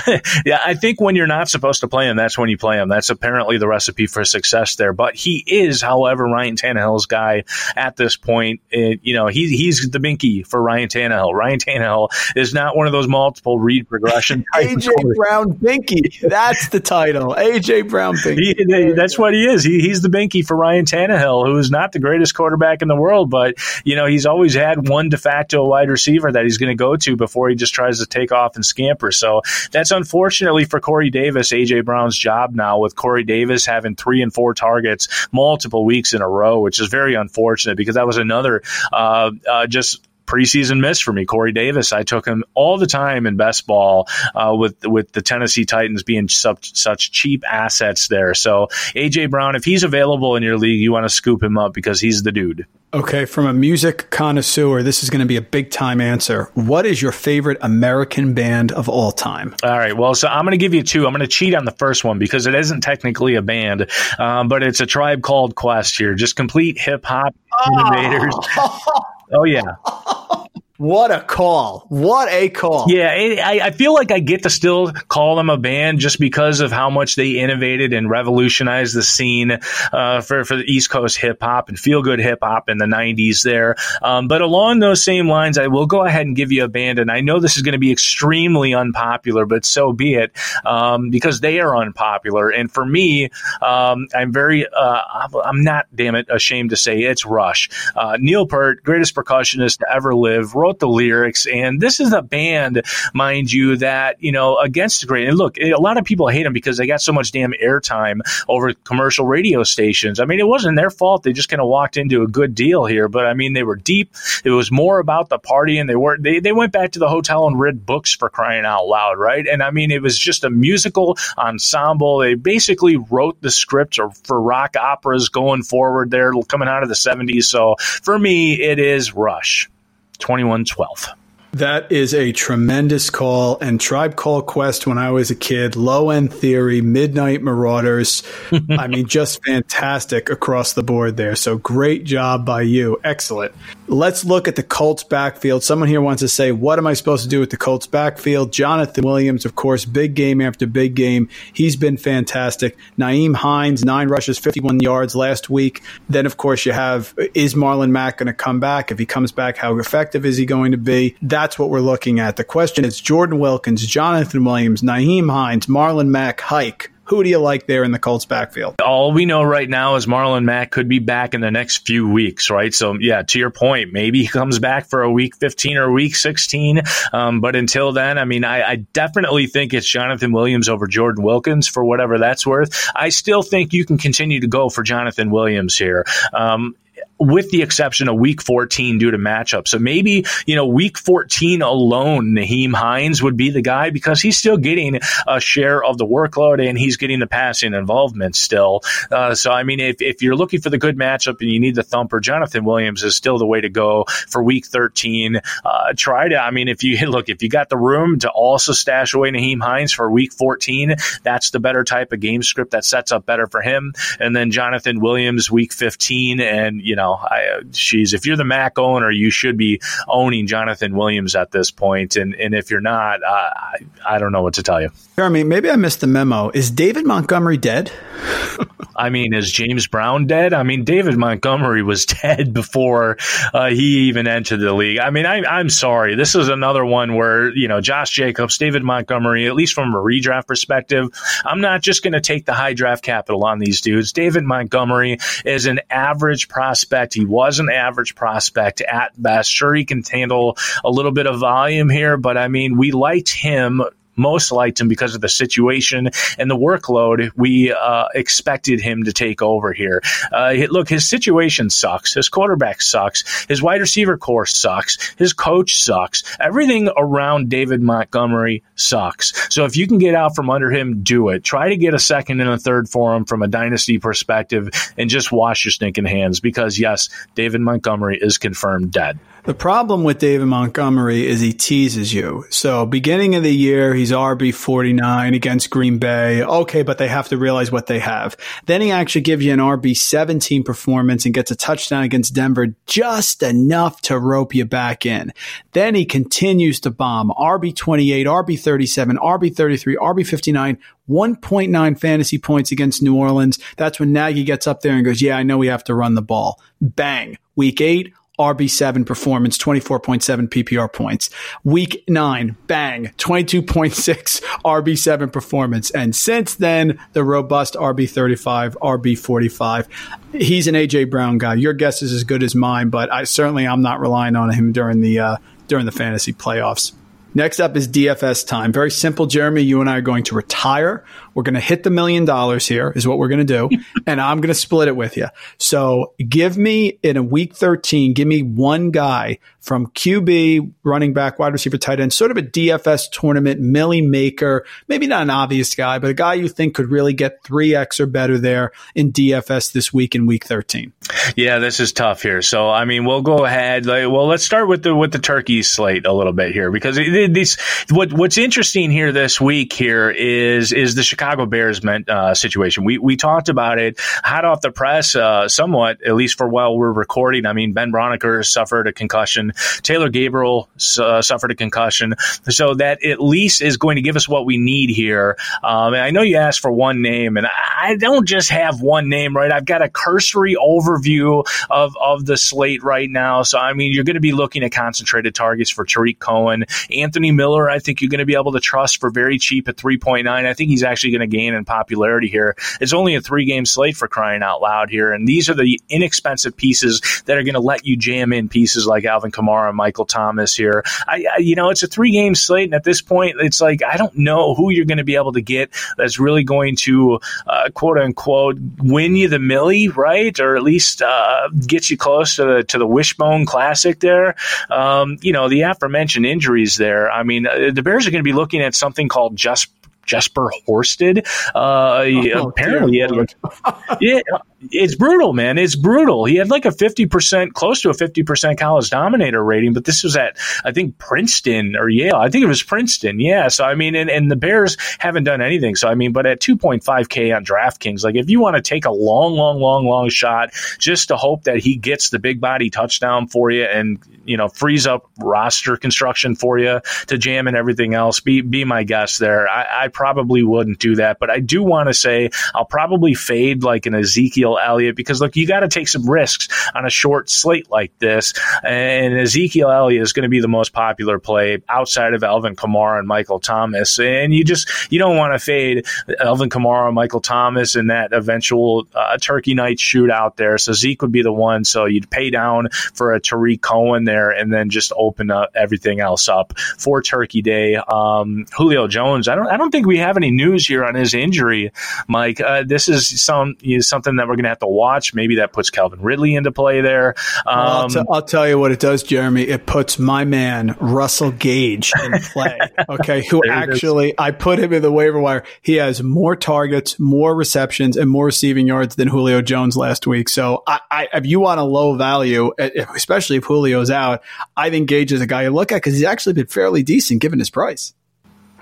yeah, I think when you're not supposed to play him, that's when you play him. That's apparently the recipe for success there. But he is, however, Ryan Tannehill's guy at this point. It, you know, he he's the binky for Ryan Tannehill. Ryan Tannehill is not one of those multiple read progression. AJ. Brown Binky. That's the title. AJ Brown Binky. He, that's what he is. He, he's the binky for Ryan Tannehill, who's not the greatest quarterback in the world, but you know he's always had one de facto wide receiver that he's going to go to before he just tries to take off and scamper. So that's unfortunately for Corey Davis, AJ Brown's job now, with Corey Davis having three and four targets multiple weeks in a row, which is very unfortunate because that was another uh, uh, just preseason miss for me. Corey Davis, I took him all the time in best ball uh, with with the Tennessee Titans being such such cheap assets there. So AJ Brown, if he's available in your league, you want to scoop him up because he's the dude. Okay, from a music connoisseur, this is going to be a big time answer. What is your favorite American band of all time? All right. Well, so I'm going to give you two. I'm going to cheat on the first one because it isn't technically a band, um, but it's a tribe called Quest here. Just complete hip hop innovators. Oh yeah. What a call. What a call. Yeah, it, I, I feel like I get to still call them a band just because of how much they innovated and revolutionized the scene uh, for for the East Coast hip hop and feel good hip hop in the '90s. There, um, but along those same lines, I will go ahead and give you a band, and I know this is going to be extremely unpopular, but so be it, um, because they are unpopular. And for me, um, I'm very, uh, I'm not, damn it, ashamed to say it's Rush. Uh, Neil Peart, greatest percussionist to ever live. Wrote the lyrics. And this is a band, mind you, that, you know, against the grain. And look, a lot of people hate them because they got so much damn airtime over commercial radio stations. I mean, it wasn't their fault. They just kind of walked into a good deal here. But I mean, they were deep. It was more about the party and they were, they, they went back to the hotel and read books for crying out loud, right? And I mean, it was just a musical ensemble. They basically wrote the script for rock operas going forward there, coming out of the 70s. So for me, it is Rush 2112. That is a tremendous call. And Tribe Call Quest, when I was a kid, Low End Theory, Midnight Marauders. I mean, just fantastic across the board there. So great job by you. Excellent. Let's look at the Colts backfield. Someone here wants to say, What am I supposed to do with the Colts backfield? Jonathan Williams, of course, big game after big game. He's been fantastic. Nyheim Hines, nine rushes, 51 yards last week. Then, of course, you have, is Marlon Mack going to come back? If he comes back, how effective is he going to be? That that's what we're looking at. The question is Jordan Wilkins, Jonathan Williams, Nyheim Hines, Marlon Mack, Hike. Who do you like there in the Colts backfield? All we know right now is Marlon Mack could be back in the next few weeks, right? So, yeah, to your point, maybe he comes back for a week 15 or week 16. Um, but until then, I mean, I, I, definitely think it's Jonathan Williams over Jordan Wilkins for whatever that's worth. I still think you can continue to go for Jonathan Williams here. Um, with the exception of week 14 due to matchup. So maybe, you know, week 14 alone, Nyheim Hines would be the guy because he's still getting a share of the workload and he's getting the passing involvement still. Uh, so, I mean, if, if you're looking for the good matchup and you need the thumper, Jonathan Williams is still the way to go for week 13. Uh, try to, I mean, if you look, if you got the room to also stash away Nyheim Hines for week 14, that's the better type of game script that sets up better for him. And then Jonathan Williams, week 15, and, you know, know, I, she's if you're the Mack owner, you should be owning Jonathan Williams at this point, and and if you're not, uh, I I don't know what to tell you. Jeremy, maybe I missed the memo. Is David Montgomery dead? I mean, is James Brown dead? I mean, David Montgomery was dead before uh, he even entered the league. I mean, I, I'm sorry. This is another one where, you know, Josh Jacobs, David Montgomery, at least from a redraft perspective, I'm not just going to take the high draft capital on these dudes. David Montgomery is an average prospect. He was an average prospect at best. Sure, he can handle a little bit of volume here, but I mean, we liked him most liked him because of the situation and the workload we uh, expected him to take over here. Uh, look, his situation sucks. His quarterback sucks. His wide receiver core sucks. His coach sucks. Everything around David Montgomery sucks. So if you can get out from under him, do it. Try to get a second and a third for him from a dynasty perspective and just wash your stinking hands because, yes, David Montgomery is confirmed dead. The problem with David Montgomery is he teases you. So beginning of the year, he's RB 49 against Green Bay. Okay, but they have to realize what they have. Then he actually gives you an RB 17 performance and gets a touchdown against Denver just enough to rope you back in. Then he continues to bomb RB 28, RB 37, RB 33, RB 59, 1.9 fantasy points against New Orleans. That's when Nagy gets up there and goes, yeah, I know we have to run the ball. Bang. Week eight, RB7 performance, 24.7 PPR points. Week nine, bang, 22.6 RB7 performance. And since then, the robust RB35, RB45. He's an AJ Brown guy. Your guess is as good as mine, but I certainly I'm not relying on him during the uh, during the fantasy playoffs. Next up is DFS time. Very simple, Jeremy. You and I are going to retire. We're going to hit the million dollars here, is what we're going to do. and I'm going to split it with you. So give me in a week 13, give me one guy from QB, running back, wide receiver, tight end, sort of a DFS tournament, millie maker, maybe not an obvious guy, but a guy you think could really get 3X or better there in DFS this week in week 13. Yeah, this is tough here. So, I mean, we'll go ahead. Like, well, let's start with the, with the turkey slate a little bit here because it, this, what, what's interesting here this week here is, is the Chicago Bears uh, situation. We, we talked about it hot off the press, uh, somewhat, at least for while we're recording. I mean, Ben Braunecker suffered a concussion Taylor Gabriel uh, suffered a concussion, so that at least is going to give us what we need here. Um, and I know you asked for one name, and I don't just have one name, right? I've got a cursory overview of of the slate right now. So I mean, you're going to be looking at concentrated targets for Tarik Cohen, Anthony Anthony Miller, I think you're going to be able to trust for very cheap at 3.9. I think he's actually going to gain in popularity here. It's only a three game slate for crying out loud here. And these are the inexpensive pieces that are going to let you jam in pieces like Alvin Kamara and Michael Thomas here. I, I you know, it's a three game slate. And at this point, it's like, I don't know who you're going to be able to get that's really going to, uh, quote unquote, win you the millie, right? Or at least, uh, get you close to the, to the wishbone classic there. Um, you know, the aforementioned injuries there. I mean, uh, the Bears are going to be looking at something called just Jesper Horsted. Uh, oh, apparently, yeah, it's brutal, man. It's brutal. He had like a 50%, close to a 50% college dominator rating, but this was at, I think, Princeton or Yale. I think it was Princeton. Yeah. So, I mean, and, and the Bears haven't done anything. So, I mean, but at 2.5K on DraftKings, like if you want to take a long, long, long, long shot just to hope that he gets the big body touchdown for you and, you know, frees up roster construction for you to jam and everything else, be, be my guest there. I, I probably wouldn't do that, but I do want to say I'll probably fade like an Ezekiel Elliott because look, you got to take some risks on a short slate like this. And Ezekiel Elliott is going to be the most popular play outside of Alvin Kamara and Michael Thomas. And you just you don't want to fade Alvin Kamara, and Michael Thomas, in that eventual uh, Turkey night shootout there. So Zeke would be the one. So you'd pay down for a Tarik Cohen there, and then just open up everything else up for Turkey Day. Um, Julio Jones, I don't I don't think we have any news here on his injury, Mike. Uh, this is some is something that we're going to have to watch. Maybe that puts Calvin Ridley into play there. Um, I'll, t- I'll, tell you what it does, Jeremy. It puts my man Russell Gage in play. okay, who actually I put him in the waiver wire. He has more targets, more receptions, and more receiving yards than Julio Jones last week. So, I, I, if you want a low value, especially if Julio's out, I think Gage is a guy you look at because he's actually been fairly decent given his price.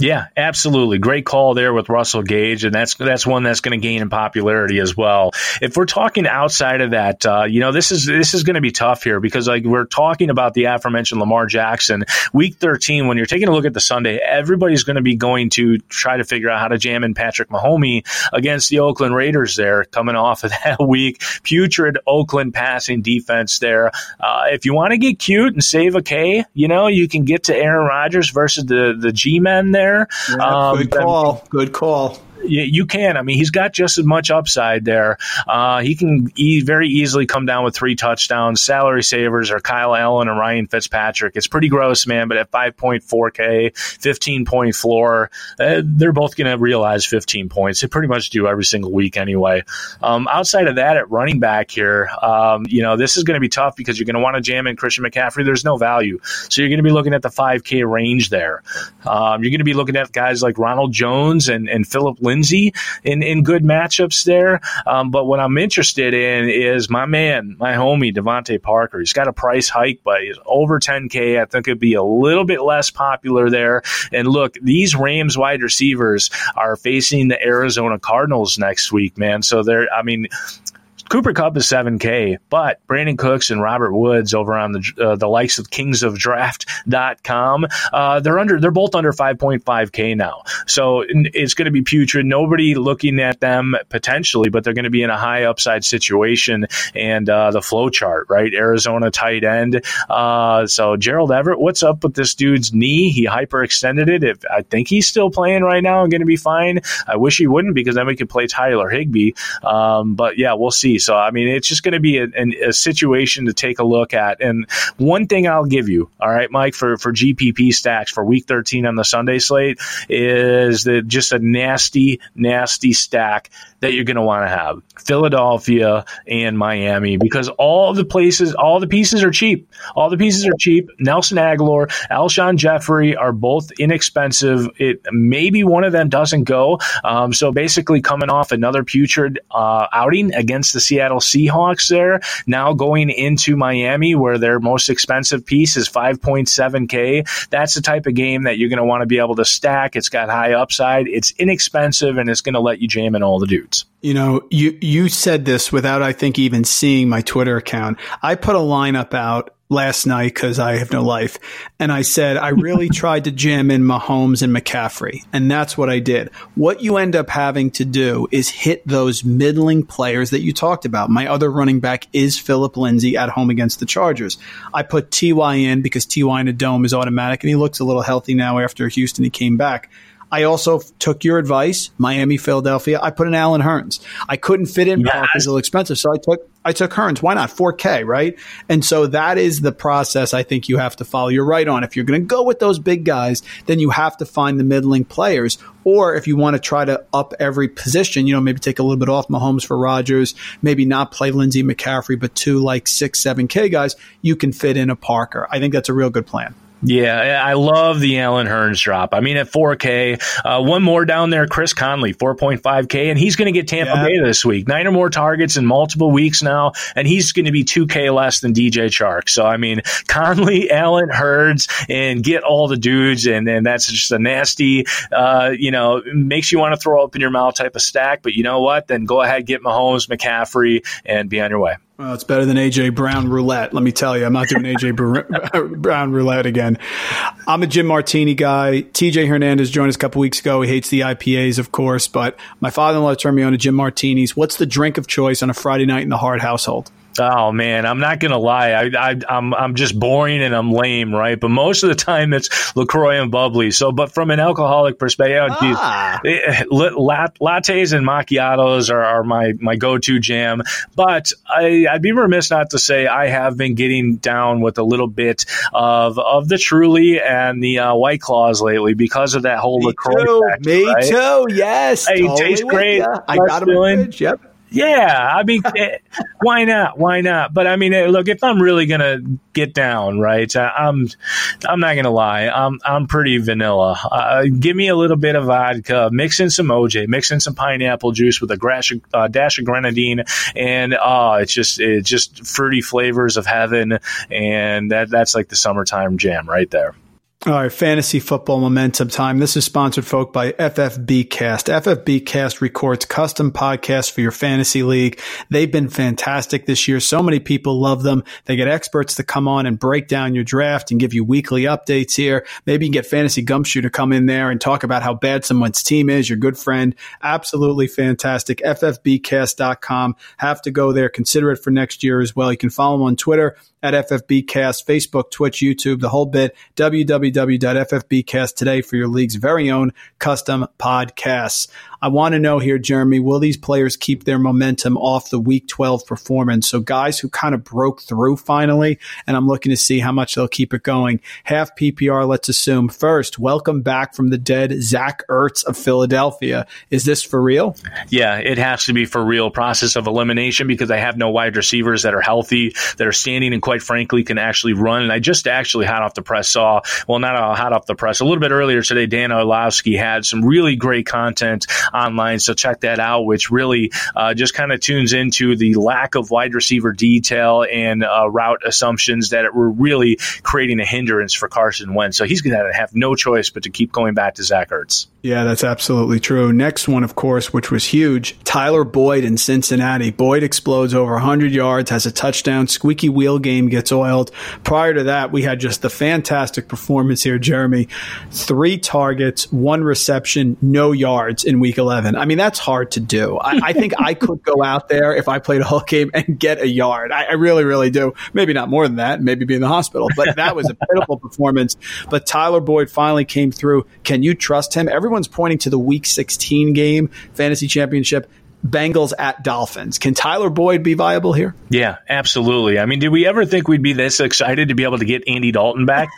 Yeah, absolutely. Great call there with Russell Gage, and that's that's one that's going to gain in popularity as well. If we're talking outside of that, uh, you know, this is this is going to be tough here because like we're talking about the aforementioned Lamar Jackson week 13. When you're taking a look at the Sunday, everybody's going to be going to try to figure out how to jam in Patrick Mahomes against the Oakland Raiders. There, coming off of that week, putrid Oakland passing defense. There, uh, if you want to get cute and save a K, you know, you can get to Aaron Rodgers versus the the G men there there. Yeah, um, good call. Good call you can. I mean, he's got just as much upside there. Uh, he can e- very easily come down with three touchdowns. Salary savers are Kyle Allen and Ryan Fitzpatrick. It's pretty gross, man, but at 5.4K, 15 point floor, uh, they're both going to realize 15 points. They pretty much do every single week anyway. Um, outside of that, at running back here, um, you know, this is going to be tough because you're going to want to jam in Christian McCaffrey. There's no value. So you're going to be looking at the 5K range there. Um, you're going to be looking at guys like Ronald Jones and, and Phillip Lindsay Lindsay in, in good matchups there. Um, but what I'm interested in is my man, my homie, DeVante Parker. He's got a price hike, but he's over 10K. I think it'd be a little bit less popular there. And look, these Rams wide receivers are facing the Arizona Cardinals next week, man. So they're, I mean, Cooper Kupp is 7K, but Brandin Cooks and Robert Woods over on the uh, the likes of kingsofdraft.com, uh, they're under they're both under 5.5K now. So it's going to be putrid. Nobody looking at them potentially, but they're going to be in a high upside situation and uh, the flow chart, right? Arizona tight end. Uh, so Gerald Everett, what's up with this dude's knee? He hyperextended it. If I think he's still playing right now and going to be fine. I wish he wouldn't because then we could play Tyler Higbee. Um, but yeah, we'll see. So, I mean, it's just going to be a, a, situation to take a look at. And one thing I'll give you, all right, Mike, for, for GPP stacks for week 13 on the Sunday slate is that just a nasty, nasty stack that you're going to want to have Philadelphia and Miami because all the places, all the pieces are cheap. All the pieces are cheap. Nelson Agholor, Alshon Jeffery are both inexpensive. It maybe one of them doesn't go. Um, so basically, coming off another putrid uh, outing against the Seattle Seahawks, there now going into Miami where their most expensive piece is 5.7k. That's the type of game that you're going to want to be able to stack. It's got high upside. It's inexpensive and it's going to let you jam in all the dudes. You know, you you said this without I think even seeing my Twitter account. I put a lineup out last night because I have no life. And I said, I really tried to jam in Mahomes and McCaffrey. And that's what I did. What you end up having to do is hit those middling players that you talked about. My other running back is Phillip Lindsay at home against the Chargers. I put TY in because TY in a dome is automatic and he looks a little healthy now after Houston. He came back. I also took your advice, Miami, Philadelphia. I put in Allen Hurns. I couldn't fit in yes. Parker's a little expensive, so I took I took Hurns. Why not 4K, right? And so that is the process I think you have to follow. You're right on. If you're going to go with those big guys, then you have to find the middling players. Or if you want to try to up every position, you know, maybe take a little bit off Mahomes for Rodgers, maybe not play Lindsay McCaffrey, but two like six, seven K guys, you can fit in a Parker. I think that's a real good plan. Yeah, I love the Allen Hurns drop. I mean, at 4K, uh, one more down there, Chris Conley, 4.5K, and he's going to get Tampa yeah. Bay this week. Nine or more targets in multiple weeks now, and he's going to be 2K less than DJ Chark. So, I mean, Conley, Allen Hurns, and get all the dudes, and, and that's just a nasty, uh, you know, makes you want to throw up in your mouth type of stack. But you know what? Then go ahead, get Mahomes, McCaffrey, and be on your way. Well, it's better than AJ Brown roulette. Let me tell you, I'm not doing AJ Brown roulette again. I'm a Jim Martini guy. TJ Hernandez joined us a couple weeks ago. He hates the IPAs, of course, but my father-in-law turned me on to Jim Martinis. What's the drink of choice on a Friday night in the Hart household? Oh man, I'm not gonna lie. I, I am I'm, I'm just boring and I'm lame, right? But most of the time it's Lacroix and bubbly. So, but from an alcoholic perspective, oh, ah. geez, lattes and macchiatos are, are my my go to jam. But I, I'd be remiss not to say I have been getting down with a little bit of of the Truly and the uh, White Claws lately because of that whole Me Lacroix. Too. Factor, Me right? too. Yes. Hey, totally tastes great. I got them in the fridge. Yep. Yeah, I mean, eh, why not? Why not? But I mean, eh, look, if I'm really gonna get down, right? I'm, I'm not gonna lie. I'm, I'm pretty vanilla. Uh, give me a little bit of vodka, mix in some OJ, mix in some pineapple juice with a grash, uh, dash of grenadine, and oh, it's just, it's just fruity flavors of heaven, and that, that's like the summertime jam right there. All right, fantasy football momentum time. This is sponsored, folk, by FFB Cast. FFB Cast records custom podcasts for your fantasy league. They've been fantastic this year. So many people love them. They get experts to come on and break down your draft and give you weekly updates here. Maybe you can get Fantasy Gumshoe to come in there and talk about how bad someone's team is. Your good friend. Absolutely fantastic. FFBcast.com. Have to go there. Consider it for next year as well. You can follow them on Twitter at FFBcast, Facebook, Twitch, YouTube, the whole bit. www.ffbcast today for your league's very own custom podcasts. I want to know here, Jeremy, will these players keep their momentum off the week 12 performance? So guys who kind of broke through finally, and I'm looking to see how much they'll keep it going. Half PPR, let's assume. First, welcome back from the dead, Zach Ertz of Philadelphia. Is this for real? Yeah, it has to be for real. Process of elimination because I have no wide receivers that are healthy, that are standing, and quite frankly can actually run. And I just actually hot off the press saw, well, not hot off the press, a little bit earlier today, Dan Orlovsky had some really great content online. So check that out, which really uh, just kind of tunes into the lack of wide receiver detail and uh, route assumptions that were really creating a hindrance for Carson Wentz. So he's going to have no choice but to keep going back to Zach Ertz. Yeah, that's absolutely true. Next one, of course, which was huge Tyler Boyd in Cincinnati. Boyd explodes over 100 yards, has a touchdown, squeaky wheel game gets oiled. Prior to that, we had just the fantastic performance here, Jeremy. Three targets, one reception, no yards in week 11. I mean, that's hard to do. I, I think I could go out there if I played a whole game and get a yard. I, I really, really do. Maybe not more than that, maybe be in the hospital, but that was a pitiful performance. But Tyler Boyd finally came through. Can you trust him? Everyone's pointing to the Week 16 game, fantasy championship. Bengals at Dolphins. Can Tyler Boyd be viable here? Yeah, absolutely. I mean, did we ever think we'd be this excited to be able to get Andy Dalton back?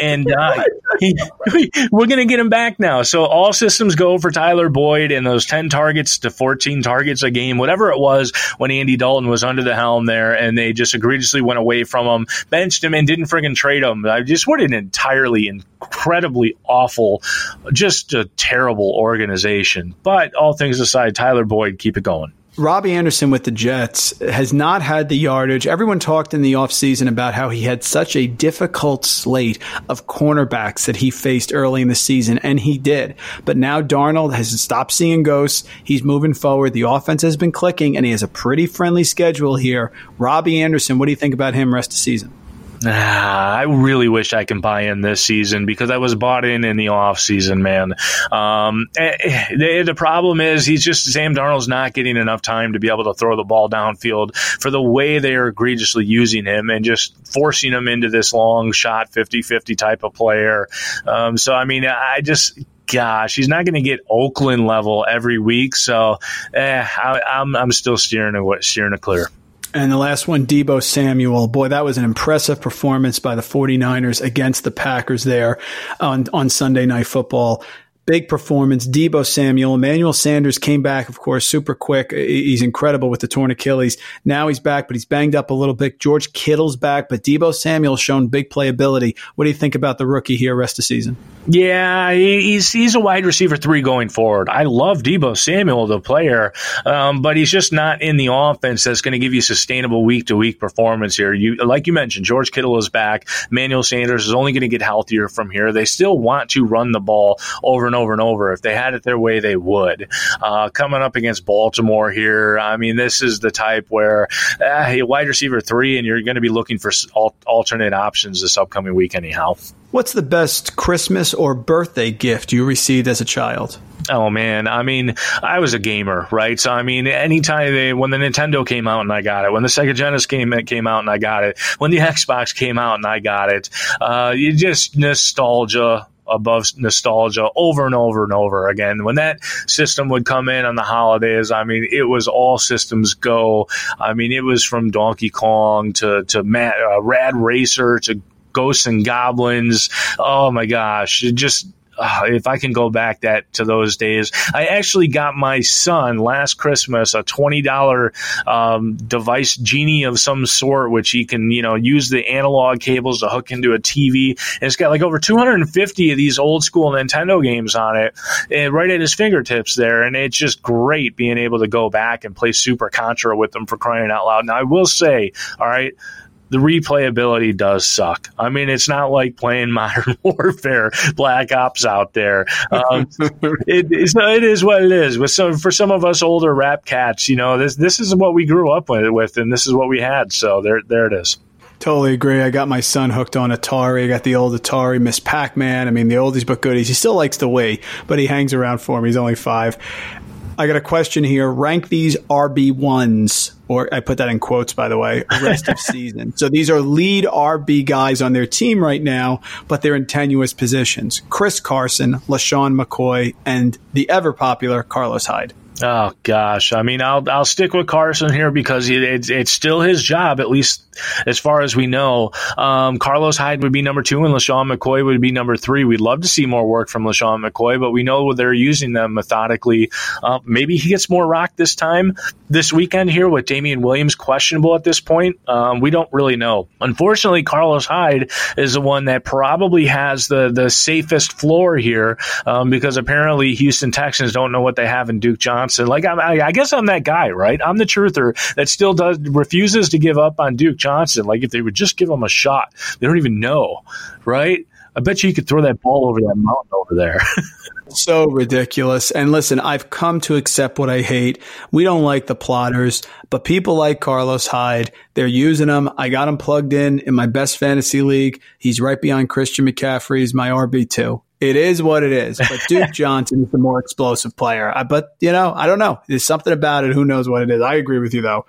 and uh, he, we're going to get him back now. So all systems go for Tyler Boyd and those 10 targets to 14 targets a game, whatever it was when Andy Dalton was under the helm there, and they just egregiously went away from him, benched him, and didn't friggin' trade him. I just what an entirely incredibly awful, just a terrible organization. But all things aside, Tyler Boyd, keep it going. Robbie Anderson with the Jets has not had the yardage. Everyone talked in the offseason about how he had such a difficult slate of cornerbacks that he faced early in the season, and he did. But now Darnold has stopped seeing ghosts. He's moving forward. The offense has been clicking, and he has a pretty friendly schedule here. Robbie Anderson, what do you think about him rest of season? Ah, I really wish I can buy in this season because I was bought in in the off season, man. Um, eh, eh, the, the problem is he's just Sam Darnold's not getting enough time to be able to throw the ball downfield for the way they are egregiously using him and just forcing him into this long shot 50-50 type of player. Um, so I mean, I just gosh, he's not going to get Oakland level every week. So eh, I, I'm I'm still steering a steering a clear. And the last one, Deebo Samuel. Boy, that was an impressive performance by the 49ers against the Packers there on, on Sunday Night Football. Big performance. Deebo Samuel. Emmanuel Sanders came back, of course, super quick. He's incredible with the torn Achilles. Now he's back, but he's banged up a little bit. George Kittle's back, but Deebo Samuel's shown big playability. What do you think about the rookie here rest of season? Yeah, he's he's a wide receiver three going forward. I love Deebo Samuel, the player, um, but he's just not in the offense that's going to give you sustainable week to week performance here. You like you mentioned, George Kittle is back. Manuel Sanders is only going to get healthier from here. They still want to run the ball over and over and over. If they had it their way, they would. Uh, coming up against Baltimore here, I mean, this is the type where uh, hey, wide receiver three, and you're going to be looking for alternate options this upcoming week anyhow. What's the best Christmas or birthday gift you received as a child? Oh man, I mean, I was a gamer, right? So I mean, anytime they when the Nintendo came out and I got it, when the Sega Genesis came came out and I got it, when the Xbox came out and I got it, uh, you just nostalgia above nostalgia over and over and over again. When that system would come in on the holidays, I mean, it was all systems go. I mean, it was from Donkey Kong to to Matt, uh, Rad Racer to Ghosts and Goblins. Oh my gosh, it just uh, if I can go back that to those days, I actually got my son last Christmas a twenty dollar um, device genie of some sort, which he can you know use the analog cables to hook into a TV. And it's got like over two hundred and fifty of these old school Nintendo games on it, and right at his fingertips there. And it's just great being able to go back and play Super Contra with them for crying out loud. Now I will say, all right the replayability does suck. I mean, it's not like playing Modern Warfare, Black Ops out there. Um, it, it's, it is what it is. With some, for some of us older rap cats, you know, this this is what we grew up with, with, and this is what we had. So there, there it is. Totally agree. I got my son hooked on Atari. I got the old Atari, Miss Pac Man. I mean, the oldies but goodies. He still likes the Wii, but he hangs around for me. He's only five. I got a question here. Rank these RB ones, or I put that in quotes, by the way, rest of season. So these are lead RB guys on their team right now, but they're in tenuous positions. Chris Carson, LeSean McCoy, and the ever popular Carlos Hyde. Oh gosh, I mean, I'll I'll stick with Carson here because it, it's it's still his job, at least as far as we know. Um, Carlos Hyde would be number two, and LeSean McCoy would be number three. We'd love to see more work from LeSean McCoy, but we know they're using them methodically. Uh, maybe he gets more rock this time this weekend here with Damien Williams questionable at this point. Um, we don't really know. Unfortunately, Carlos Hyde is the one that probably has the the safest floor here um, because apparently Houston Texans don't know what they have in Duke Johnson. Like I, I guess I'm that guy, right? I'm the truther that still does refuses to give up on Duke Johnson. Like if they would just give him a shot, they don't even know, right? I bet you, you could throw that ball over that mountain over there. so ridiculous. And listen, I've come to accept what I hate. We don't like the plotters, but people like Carlos Hyde. They're using him. I got him plugged in in my best fantasy league. He's right behind Christian McCaffrey. He's my RB2. It is what it is. But Duke Johnson is the more explosive player. I, but, you know, I don't know. There's something about it. Who knows what it is? I agree with you, though.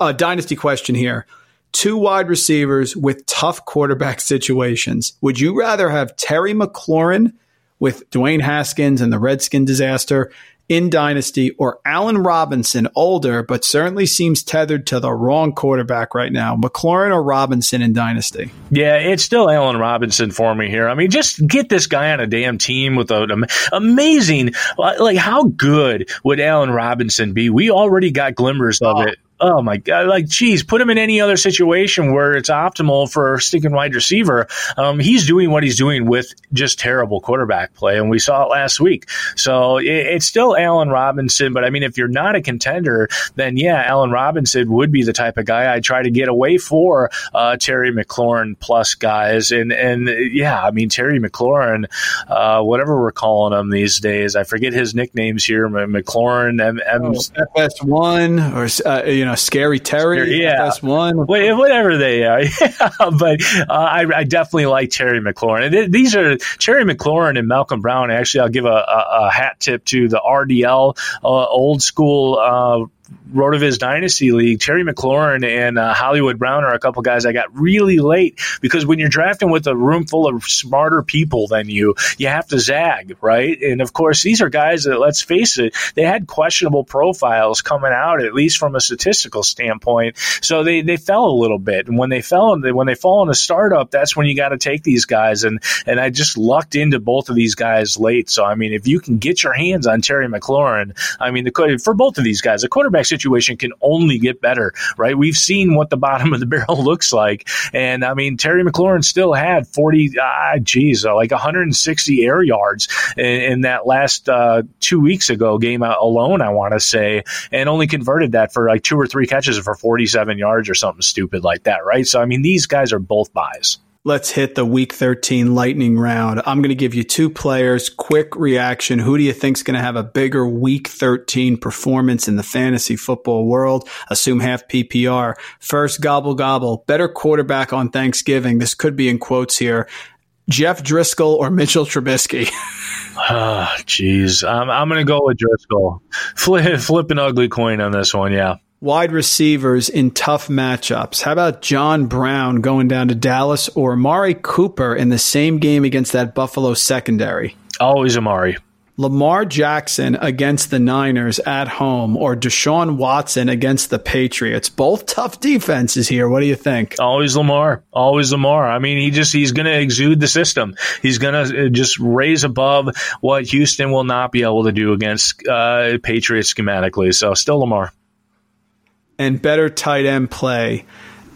A dynasty question here. Two wide receivers with tough quarterback situations. Would you rather have Terry McLaurin with Dwayne Haskins and the Redskin disaster in Dynasty or Allen Robinson, older, but certainly seems tethered to the wrong quarterback right now. McLaurin or Robinson in Dynasty? Yeah, it's still Allen Robinson for me here. I mean, just get this guy on a damn team with an amazing, uh, like, how good would Allen Robinson be? We already got glimmers of oh. it oh my god, like geez, put him in any other situation where it's optimal for a sticking wide receiver. Um, he's doing what he's doing with just terrible quarterback play, and we saw it last week. So it, it's still Allen Robinson, but I mean, if you're not a contender, then yeah, Allen Robinson would be the type of guy I'd try to get away for uh, Terry McLaurin plus guys, and and yeah, I mean Terry McLaurin, uh, whatever we're calling him these days, I forget his nicknames here, McLaurin, M- oh, FS one or uh, you know know, Scary Terry, yeah. FS1. Whatever they are. Yeah, but uh, I, I, definitely like Terry McLaurin. these are Terry McLaurin and Malcolm Brown. Actually, I'll give a, a, a hat tip to the RDL, uh, old school uh, RotoViz Dynasty League, Terry McLaurin and uh, Hollywood Brown are a couple guys I got really late because when you're drafting with a room full of smarter people than you, you have to zag, right? And of course, these are guys that, let's face it, they had questionable profiles coming out, at least from a statistical standpoint. So they, they fell a little bit. And when they fell, when they fall in a startup, that's when you got to take these guys. And, and I just lucked into both of these guys late. So, I mean, if you can get your hands on Terry McLaurin, I mean, the, for both of these guys, the quarterback situation situation can only get better, right? We've seen what the bottom of the barrel looks like. And I mean, Terry McLaurin still had 40, ah, geez, uh, like 160 air yards in, in that last uh, two weeks ago game alone, I want to say, and only converted that for like two or three catches for 47 yards or something stupid like that, right? So, I mean, these guys are both buys let's hit the week 13 lightning round. I'm going to give you two players, quick reaction. Who do you think is going to have a bigger week 13 performance in the fantasy football world? Assume half PPR. First, gobble gobble. Better quarterback on Thanksgiving. This could be in quotes here. Jeff Driskel or Mitchell Trubisky? Ah, oh, jeez. I'm, I'm going to go with Driskel. Flip, flip an ugly coin on this one. Yeah wide receivers in tough matchups. How about John Brown going down to Dallas or Amari Cooper in the same game against that Buffalo secondary? Always Amari. Lamar Jackson against the Niners at home or Deshaun Watson against the Patriots. Both tough defenses here. What do you think? Always Lamar. Always Lamar. I mean, he just he's going to exude the system. He's going to uh, just raise above what Houston will not be able to do against uh, Patriots schematically. So still Lamar and better tight end play,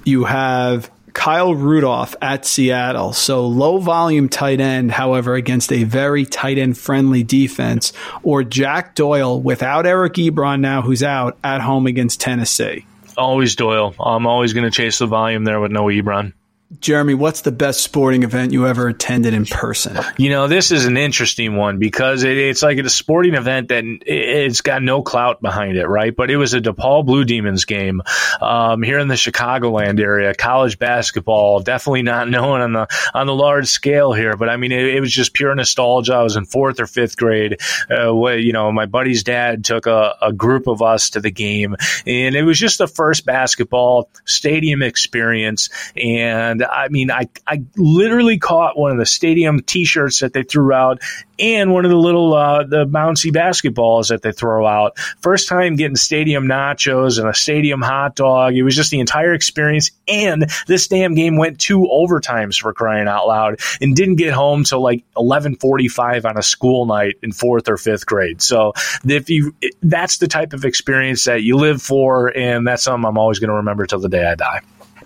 you have Kyle Rudolph at Seattle. So low volume tight end, however, against a very tight end friendly defense, or Jack Doyle without Eric Ebron now, who's out at home against Tennessee. Always Doyle. I'm always going to chase the volume there with no Ebron. Jeremy, what's the best sporting event you ever attended in person? You know, this is an interesting one because it, it's like a sporting event that it's got no clout behind it, right? But it was a DePaul Blue Demons game um, here in the Chicagoland area, college basketball, definitely not known on the on the large scale here. But I mean, it, it was just pure nostalgia. I was in fourth or fifth grade. Uh, you know, my buddy's dad took a, a group of us to the game, and it was just the first basketball stadium experience and and I mean, I, I literally caught one of the stadium T-shirts that they threw out, and one of the little uh, the bouncy basketballs that they throw out. First time getting stadium nachos and a stadium hot dog. It was just the entire experience. And this damn game went two overtimes for crying out loud, and didn't get home till like eleven forty five on a school night in fourth or fifth grade. So if you, that's the type of experience that you live for, and that's something I'm always going to remember till the day I die.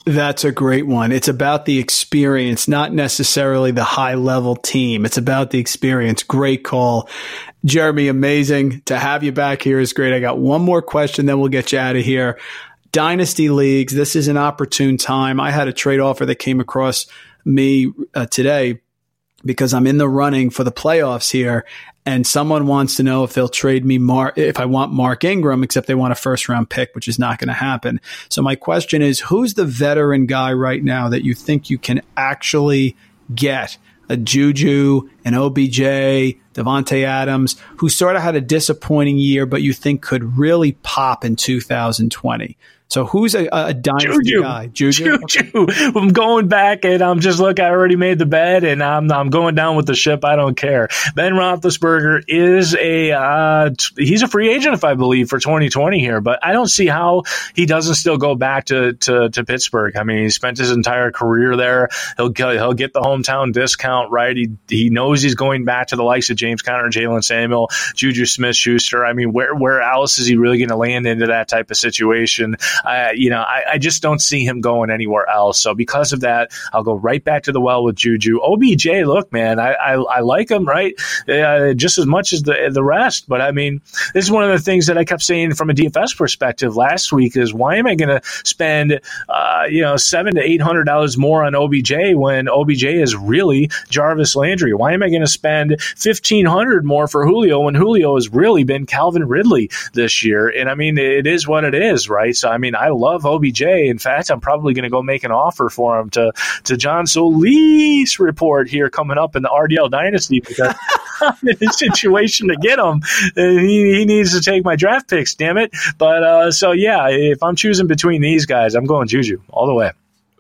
That's a great one. It's about the experience, not necessarily the high level team. It's about the experience. Great call. Jeremy, amazing to have you back here is great. I got one more question, then we'll get you out of here. Dynasty leagues, this is an opportune time. I had a trade offer that came across me uh, today because I'm in the running for the playoffs here and someone wants to know if they'll trade me Mark if I want Mark Ingram, except they want a first round pick, which is not going to happen. So my question is, who's the veteran guy right now that you think you can actually get? A Juju, an OBJ, Davante Adams, who sort of had a disappointing year, but you think could really pop in 2020. So who's a, a dynasty Juju. guy? Juju. Juju. Okay. I'm going back and I'm just look. I already made the bed and I'm I'm going down with the ship. I don't care. Ben Roethlisberger is a uh, he's a free agent if I believe for 2020 here, but I don't see how he doesn't still go back to to, to Pittsburgh. I mean, he spent his entire career there. He'll he'll get the hometown discount, right? He he knows he's going back to the likes of James Conner, Jaylen Samuel, Juju Smith Schuster. I mean, where where else is he really going to land into that type of situation? I, you know, I, I, just don't see him going anywhere else. So because of that, I'll go right back to the well with Juju. OBJ, look, man, I, I, I like him, right? Uh, just as much as the, the rest. But I mean, this is one of the things that I kept saying from a DFS perspective last week is why am I going to spend, uh, you know, seven to eight hundred dollars more on OBJ when OBJ is really Jarvis Landry? Why am I going to spend fifteen hundred more for Julio when Julio has really been Calvin Ridley this year? And I mean, it is what it is, right? So I mean, mean, I love OBJ. In fact, I'm probably going to go make an offer for him to to John Solis report here coming up in the RDL Dynasty because I'm in a situation to get him. He, he needs to take my draft picks. Damn it! But uh, so yeah, if I'm choosing between these guys, I'm going Juju all the way.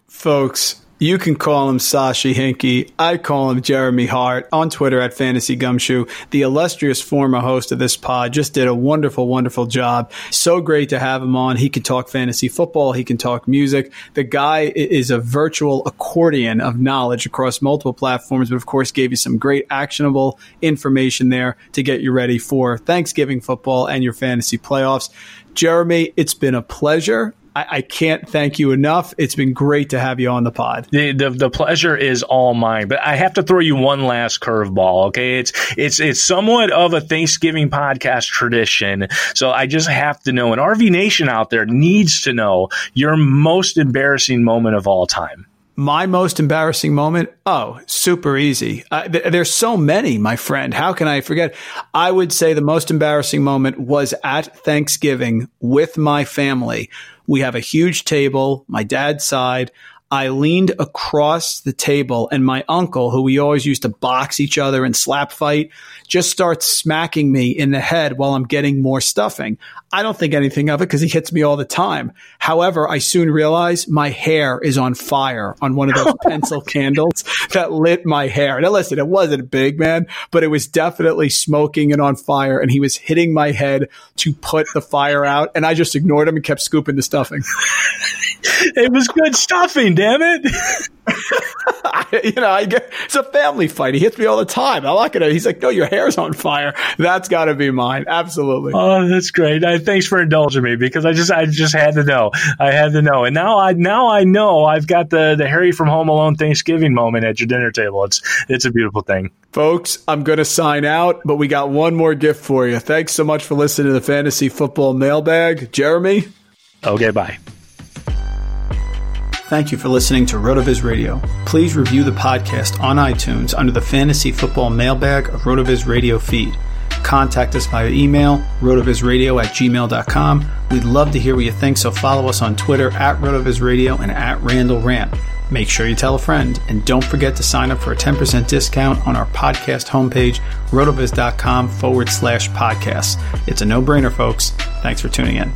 Folks, you can call him Sashi Hinky. I call him Jeremy Hart on Twitter at Fantasy Gumshoe. The illustrious former host of this pod just did a wonderful, wonderful job. So great to have him on. He can talk fantasy football. He can talk music. The guy is a virtual accordion of knowledge across multiple platforms, but of course gave you some great actionable information there to get you ready for Thanksgiving football and your fantasy playoffs. Jeremy, it's been a pleasure. I, I, can't thank you enough. It's been great to have you on the pod. The, the, the pleasure is all mine. But I have to throw you one last curveball. Okay, it's it's it's somewhat of a Thanksgiving podcast tradition. So I just have to know, and RV Nation out there needs to know your most embarrassing moment of all time. My most embarrassing moment? Oh, super easy. Uh, th- there's so many, my friend. How can I forget? I would say the most embarrassing moment was at Thanksgiving with my family we have a huge table, my dad's side. I leaned across the table and my uncle, who we always used to box each other and slap fight, just starts smacking me in the head while I'm getting more stuffing. I don't think anything of it because he hits me all the time. However, I soon realize my hair is on fire on one of those pencil candles that lit my hair. Now listen, it wasn't big, man, but it was definitely smoking and on fire. And he was hitting my head to put the fire out. And I just ignored him and kept scooping the stuffing. it was good stuffing, damn it. you know, I get it's a family fight. He hits me all the time. I'm not gonna. He's like, no, your hair's on fire. That's got to be mine. Absolutely. Oh, that's great. I, thanks for indulging me because I just I just had to know. I had to know, and now I now I know I've got the the Harry from Home Alone Thanksgiving moment at your dinner table. It's it's a beautiful thing, folks. I'm gonna sign out, but we got one more gift for you. Thanks so much for listening to the Fantasy Football Mailbag, Jeremy. Okay, bye. Thank you for listening to RotoViz Radio. Please review the podcast on iTunes under the Fantasy Football Mailbag of RotoViz Radio feed. Contact us via email, rotovizradio at gmail.com. We'd love to hear what you think, so follow us on Twitter at RotoVizRadio and at Randall Rant. Make sure you tell a friend, and don't forget to sign up for a 10% discount on our podcast homepage, rotoviz.com forward slash podcasts. It's a no brainer, folks. Thanks for tuning in.